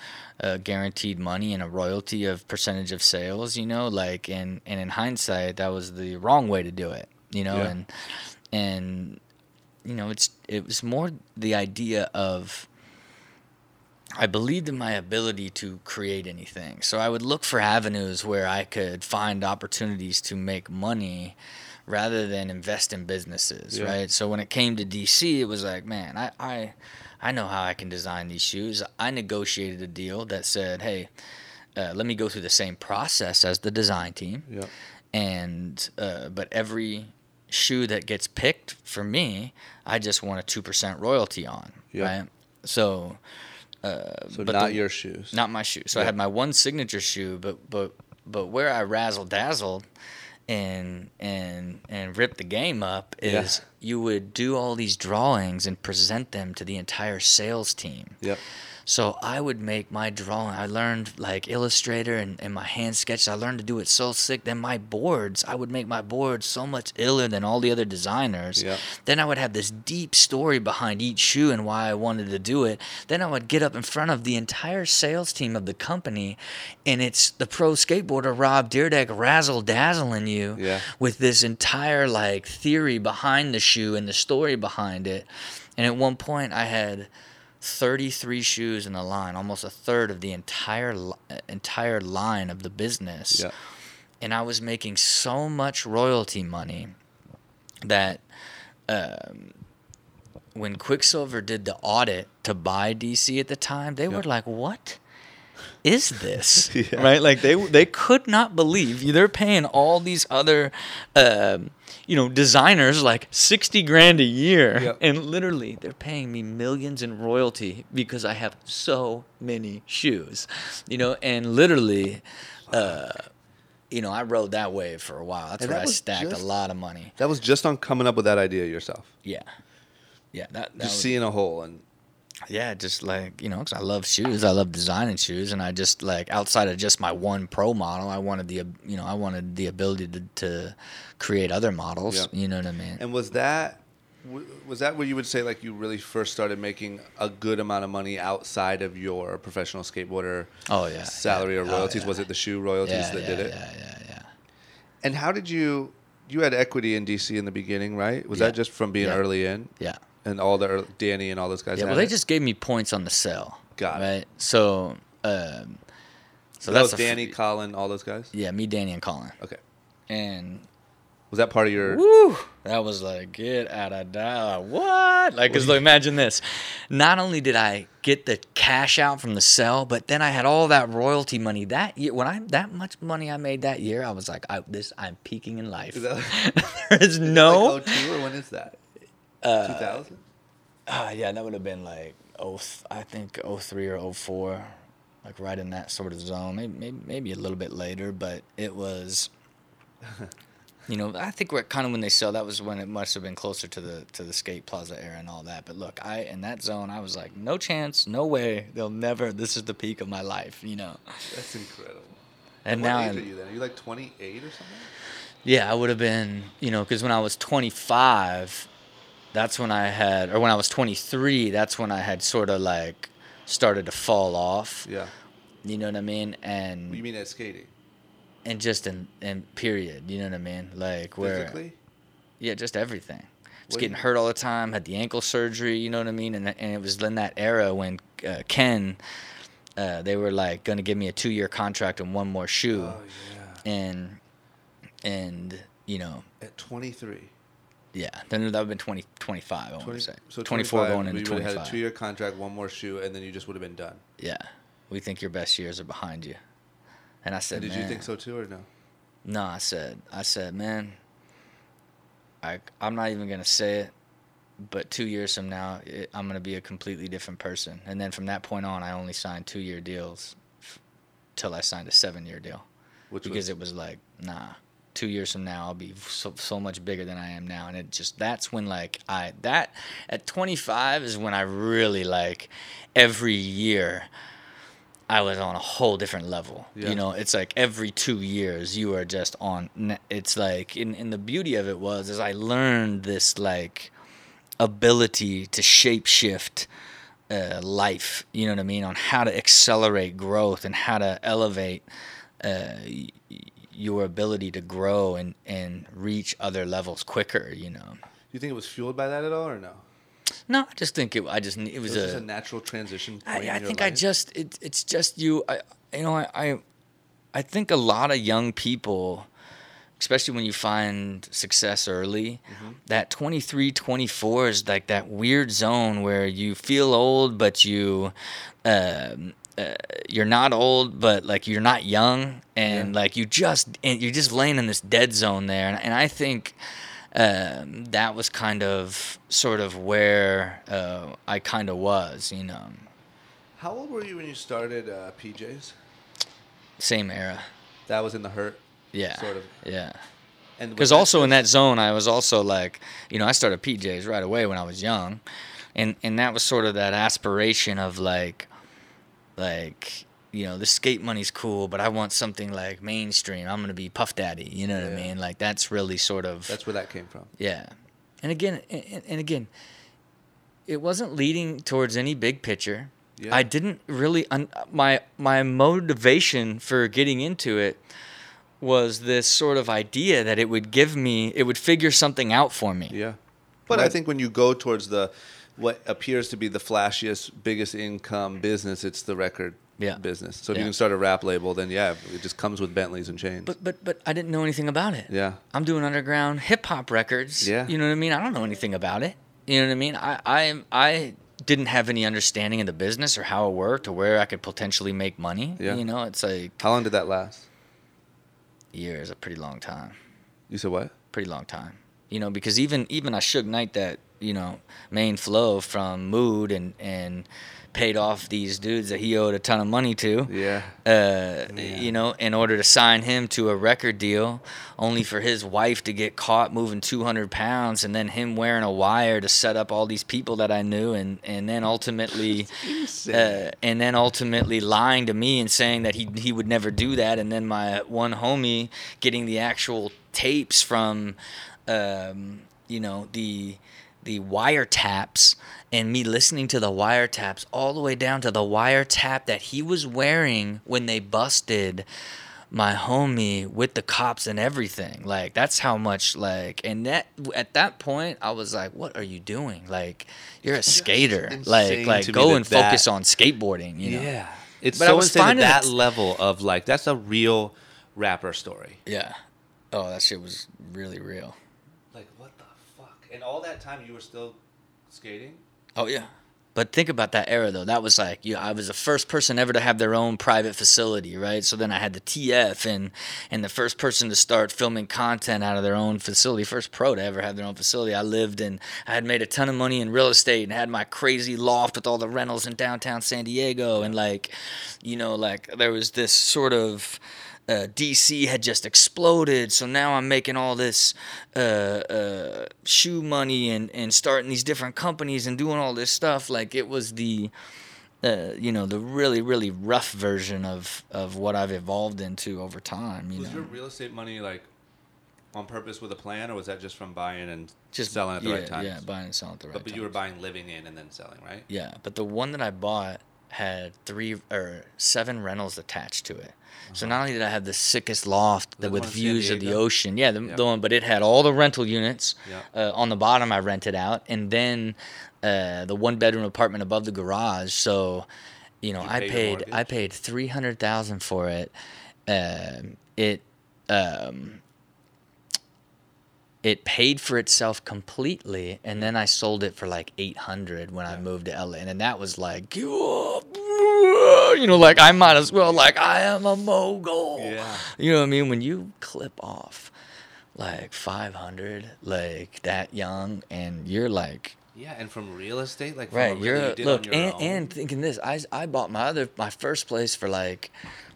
uh, guaranteed money and a royalty of percentage of sales, you know, like, and, and in hindsight, that was the wrong way to do it, you know, and, and, you know, it's, it was more the idea of, I believed in my ability to create anything. So I would look for avenues where I could find opportunities to make money rather than invest in businesses, Yeah. right? So when it came to DC, it was like, man, I, I I know how I can design these shoes. I negotiated a deal that said, hey, uh, let me go through the same process as the design team Yeah. and uh, but every shoe that gets picked for me, I just want a two percent royalty on, Yeah. right? So, uh, So but not the- your shoes. not my shoe. So I had my one signature shoe, but but but where I razzle dazzled and and and ripped the game up is Yeah. you would do all these drawings and present them to the entire sales team. Yep. So I would make my drawing. I learned like Illustrator and, and my hand sketches. I learned to do it so sick. Then my boards, I would make my boards so much iller than all the other designers. Yeah. Then I would have this deep story behind each shoe and why I wanted to do it. Then I would get up in front of the entire sales team of the company, and it's the pro skateboarder Rob Dyrdek razzle dazzling you Yeah. with this entire like theory behind the shoe and the story behind it. And at one point, I had 33 shoes in the line, almost a third of the entire entire line of the business. Yeah. And I was making so much royalty money that um, when Quiksilver did the audit to buy DC at the time, they were like, "What? Is this? Yeah. Right? Like they they could not believe they're paying all these other, um, you know, designers like sixty grand a year, Yep. and literally they're paying me millions in royalty because I have so many shoes, you know, and literally. Uh, you know, I rode that wave for a while. That's And where that I stacked just- a lot of money. That was just on coming up with that idea yourself. Yeah, yeah. That, that Just was- seeing a hole and yeah, just like you know, 'cause I love shoes. I love designing shoes, and I just like outside of just my one pro model, I wanted the you know I wanted the ability to, to create other models. Yeah. You know what I mean? And was that was that where you would say like you really first started making a good amount of money outside of your professional skateboarder oh yeah, salary yeah. or Oh, royalties? yeah. Was it the shoe royalties yeah, that did it? Yeah, yeah, yeah. And how did you you had equity in DC in the beginning, right? Was that just from being early in Yeah. And all the Danny and all those guys? Yeah, well, they it? just gave me points on the sell. Got it. right? So, um, so that that's was a f- Danny, Colin, all those guys. Yeah, me, Danny, and Colin. Okay, And was that part of your? Woo! That was like get out of that. What? Like, cause like, imagine this. Not only did I get the cash out from the sell, but then I had all that royalty money that year. When I that much money I made that year, I was like, I, this I'm peaking in life. Is that- there is no. Like 02 or when is that? Uh, 2000. Ah, yeah, that would have been like oh, th- I think 03 or 04, like right in that sort of zone. Maybe, maybe maybe a little bit later, but it was. You know, I think we're kind of when they sell. That was when it must have been closer to the to the skate plaza era and all that. But look, I in that zone, I was like, no chance, no way. They'll never. This is the peak of my life, you know. That's incredible. And now, age are you then? Are you like 28 or something? Yeah, I would have been, you know, because when I was 25, that's when I had, or when I was 23, that's when I had sort of like started to fall off. Yeah. You know what I mean? And you mean at skating? and just in in period, you know what I mean? Like where, Physically? yeah, just everything. Was What- getting hurt all the time. Had the ankle surgery. You know what I mean? And and it was in that era when uh, Ken, uh, they were like going to give me a two year contract and one more shoe, Oh yeah. and and you know At 23. Yeah, then that would have been 20, 25, I want 20 to say. so 24 25, going into 25. we would have 25. had a two-year contract, one more shoe, and then you just would have been done. Yeah, we think your best years are behind you. And I said, And did you think so too, or no? No, I said, I said, man, I, I'm not even going to say it, but two years from now, it, I'm going to be a completely different person. And then from that point on, I only signed two year deals f- till I signed a seven year deal. Which because it was like, nah, two years from now I'll be so, so much bigger than I am now, and it just that's when like I that at 25 is when I really like every year I was on a whole different level. Yeah. You know, it's like every two years you are just on. It's like, and, and the beauty of it was is I learned this like ability to shape shift uh, life. You know what I mean? On how to accelerate growth and how to elevate uh, your ability to grow and, and reach other levels quicker. You know. Do you think it was fueled by that at all, or no? No, I just think it. I just it It was, was just a. a natural transition. I, I think I just it, it's just you. I you know I, I I think a lot of young people, especially when you find success early, Mm-hmm. that 23, 24 is like that weird zone where you feel old but you. Um, uh, you're not old, but like you're not young, and Yeah. like you just and you're just laying in this dead zone there. And, and I think um, that was kind of sort of where uh, I kind of was, you know, How old were you when you started uh, PJs? same era. That was in the hurt. Yeah. Sort of. Yeah. And Because also in that zone, I was also like, you know, I started PJs right away when I was young, and and that was sort of that aspiration of like, like you know, the skate money's cool, but I want something like mainstream. I'm gonna be Puff Daddy. You know what I mean? Like that's really sort of That's where that came from. Yeah, and again, and, and again, it wasn't leading towards any big picture. Yeah. I didn't really un- my my motivation for getting into it was this sort of idea that it would give me it would figure something out for me. Yeah. But I think when you go towards the what appears to be the flashiest, biggest income business, it's the record Yeah. business. So if Yeah. you can start a rap label, then yeah, it just comes with Bentleys and chains. But but but I didn't know anything about it. yeah. I'm doing underground hip hop records. Yeah. You know what I mean? I don't know anything about it. You know what I mean? I I I didn't have any understanding of the business or how it worked or where I could potentially make money. Yeah. You know, it's like How long did that last? years, a pretty long time. You said what? pretty long time. You know, because even even I Suge Knight that you know Main Flow from Mood and and paid off these dudes that he owed a ton of money to. Yeah. Uh, you know, in order to sign him to a record deal, only for his wife to get caught moving 200 pounds, and then him wearing a wire to set up all these people that I knew, and and then ultimately, uh, and then ultimately lying to me and saying that he he would never do that, and then my one homie getting the actual tapes from, um, you know the the wiretaps and me listening to the wiretaps all the way down to the wiretap that he was wearing when they busted my homie with the cops and everything. Like that's how much like and that at that point i was like what are you doing? Like you're a skater. like like to me go that and focus on skateboarding you know. Yeah. It's But I so was insane finding that, that level of like that's a real rapper story. yeah. Oh that shit was really real Like what the fuck? And all that time you were still skating? Oh yeah. But think about that era though. That was like, you know, I was the first person ever to have their own private facility, right? So then I had the TF and and the first person to start filming content out of their own facility, first pro to ever have their own facility. I lived in I had made a ton of money in real estate and had my crazy loft with all the rentals in downtown San Diego and like, you know, like there was this sort of uh, DC had just exploded, so now I'm making all this uh, uh, shoe money and, and starting these different companies and doing all this stuff. Like it was the, uh, you know, the really really rough version of of what I've evolved into over time. You Was know, your real estate money like on purpose with a plan, or was that just from buying and just selling at the yeah, right time? Yeah, buying and selling at the right But, but you were buying living in and then selling, right? Yeah, but the one that I bought had three or seven rentals attached to it. So not only did I have the sickest loft with the San views of the ocean, yeah, the, Yeah. the one, but it had all the rental units. Yeah. Uh, on the bottom, I rented out, and then uh, the one bedroom apartment above the garage. So, you know, You I paid I paid three hundred thousand for it. Um, it um, it paid for itself completely and then i sold it for like 800 when i moved to la and that was like you know like i might as well like i am a mogul Yeah. you know what i mean when you clip off like 500 like that young and you're like Yeah, and from real estate, like from right you're you look your and, own? and thinking this I, I bought my other my first place for like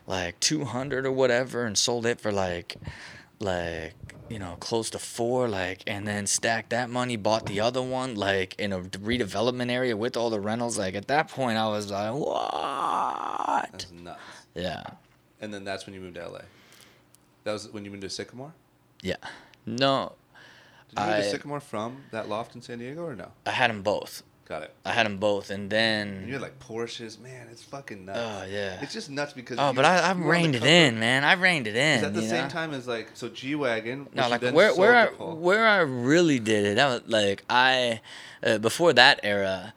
like 200 or whatever and sold it for like like you know close to four like and then stacked that money bought the other one like in a redevelopment area with all the rentals like at that point i was like what That's nuts. yeah And then that's when you moved to LA. That was when you moved to Sycamore. yeah no Did you move to Sycamore from that loft in San Diego or no? i had them both Got it. i had them both and then And you had like Porsches, man. It's fucking nuts. oh yeah It's just nuts because. oh you- but i i were reined it in man I've reined it in Is that the same know? time as like so G wagon? No, like where where I, where I really did it, that was like I uh, before that era,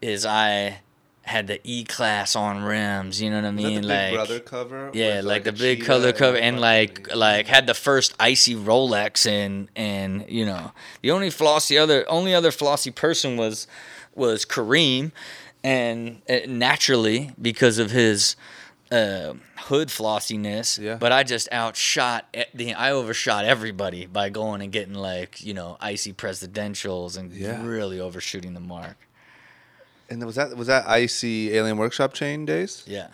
is I had the E class on rims. You know what I mean? the like Big Brother cover. yeah, with, like, the big color cover, and fucking- like like had the first icy Rolex, and and you know the only flossy other only other flossy person was was Kareem, and uh, naturally because of his uh, hood flossiness. Yeah. But I just outshot the I overshot everybody by going and getting like you know icy presidentials and Yeah. really overshooting the mark. And was that was that icy Alien Workshop chain days? Yeah.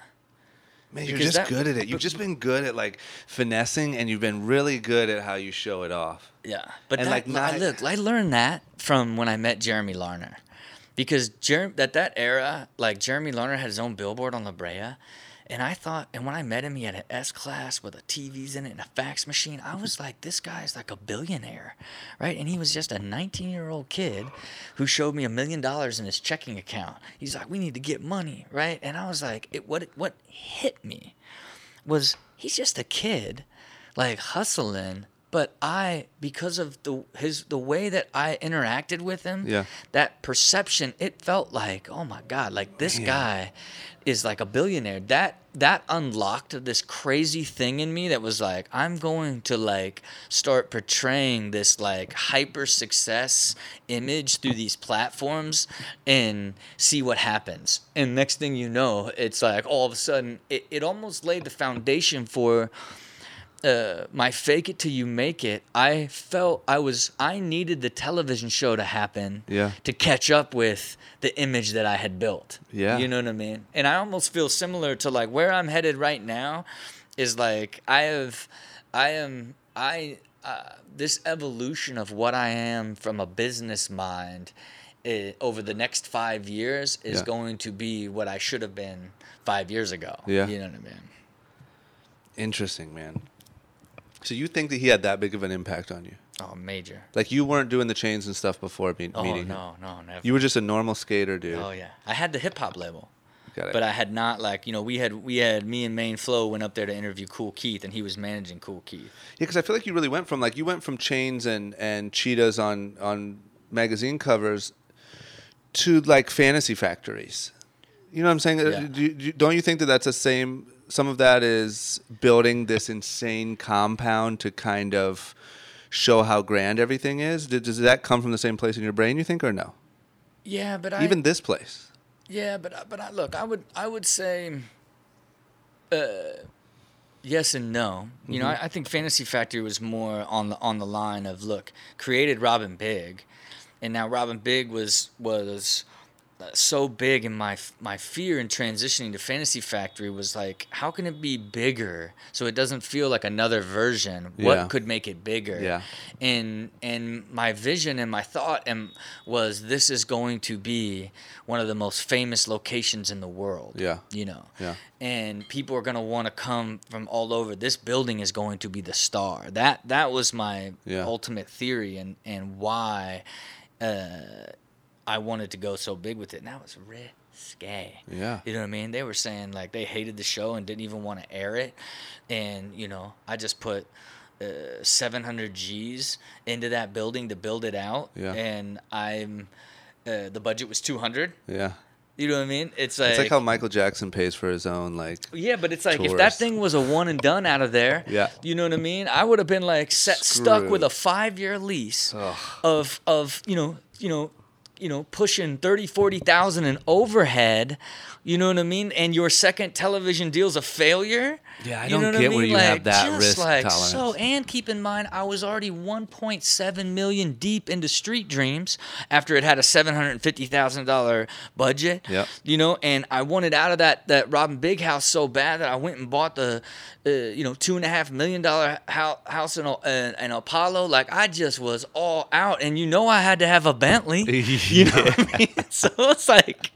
Man, you're just that- good at it. You've just been good at like finessing, and you've been really good at how you show it off. Yeah, but And, that, like, not- look, I learned that from when I met Jeremy Larner, because Jer- that that era, like Jeremy Lerner had his own billboard on La Brea, and I thought, and when I met him, he had an S class with a TVs in it and a fax machine. I was like, this guy's like a billionaire, right? And he was just a 19 year old kid who showed me a million dollars in his checking account. He's like, we need to get money, right? And I was like, it, what what hit me was he's just a kid, like hustling but I because of the his the way that I interacted with him, Yeah. that perception, it felt like, oh my god, like this Man. guy is like a billionaire. That that unlocked this crazy thing in me that was like, I'm going to like start portraying this like hyper success image through these platforms and see what happens. And next thing you know, it's like all of a sudden it, it almost laid the foundation for uh, my fake it till you make it, I felt I was I needed the television show to happen Yeah. to catch up with the image that I had built. Yeah. You know what I mean? And I almost feel similar to like where I'm headed right now is like I have I am I uh, this evolution of what I am from a business mind eh, over the next 5 years is Yeah. going to be what I should have been 5 years ago. Yeah. You know what I mean? Interesting, man. So you think that he had that big of an impact on you? Oh, major. Like you weren't doing the chains and stuff before me- Oh meeting him. no, no, never. You were just a normal skater, dude. oh yeah, I had the hip hop label, Got it. but I had not like you know we had we had me and Main Flow went up there to interview Kool Keith, and he was managing Kool Keith. Yeah, because I feel like you really went from like you went from chains and and cheetahs on on magazine covers to like fantasy factories. You know what I'm saying? Yeah. Do do don't you think that that's the same? Some of that is building this insane compound to kind of show how grand everything is. Did, does that come from the same place in your brain? You think or no? Yeah, but I Even this place. yeah, but I- but I, look, I would I would say, uh, yes and no. You know, I, I think Fantasy Factory was more on the on the line of look created Rob and Big, and now Rob and Big was was so big and my my fear in transitioning to Fantasy Factory was like how can it be bigger so it doesn't feel like another version what Yeah. could make it bigger Yeah. and and my vision and my thought and was this is going to be one of the most famous locations in the world Yeah. you know Yeah. and people are going to want to come from all over this building is going to be the star that that was my Yeah. ultimate theory and and why uh I wanted to go so big with it and that was risque Yeah. you know what I mean? They were saying like they hated the show and didn't even want to air it. And, you know, I just put uh, 700 G's into that building to build it out. Yeah. And I'm, uh, the budget was 200. Yeah. You know what I mean? It's like, It's like how Michael Jackson pays for his own like yeah, but it's like if that thing was a one and done out of there, Yeah. you know what I mean? I would have been like set, stuck with a five year lease Ugh. of of you know you know you know pushing 30 40,000 in overhead you know what I mean? And your second television deal's a failure? Yeah, I you don't know get where you have that just risk like, tolerance. so and keep in mind I was already 1.7 million deep into Street Dreams after it had a $750,000 budget Yep. you know? And I wanted out of that that Rob and Big house so bad that I went and bought the uh, you know two and a half million dollar house, house in, uh, in Apollo. Like I just was all out. And you know I had to have a Bentley you know what I mean so it's like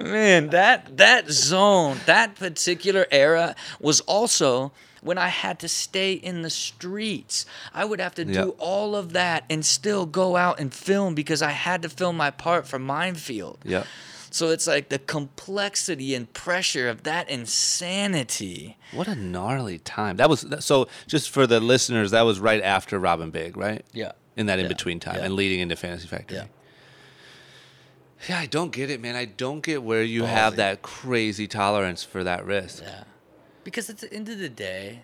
man that that zone that particular era was also when I had to stay in the streets. I would have to do Yep. all of that and still go out and film because I had to film my part for Mindfield. Yep. So it's like the complexity and pressure of that insanity. What a gnarly time. That was so just for the listeners, that was right after Rob and Big, right? Yeah. In that in Yeah. between time Yeah. and leading into Fantasy Factory. Yeah. Yeah, I don't get it, man. I don't get where you have that crazy tolerance for that risk. Yeah. Because at the end of the day,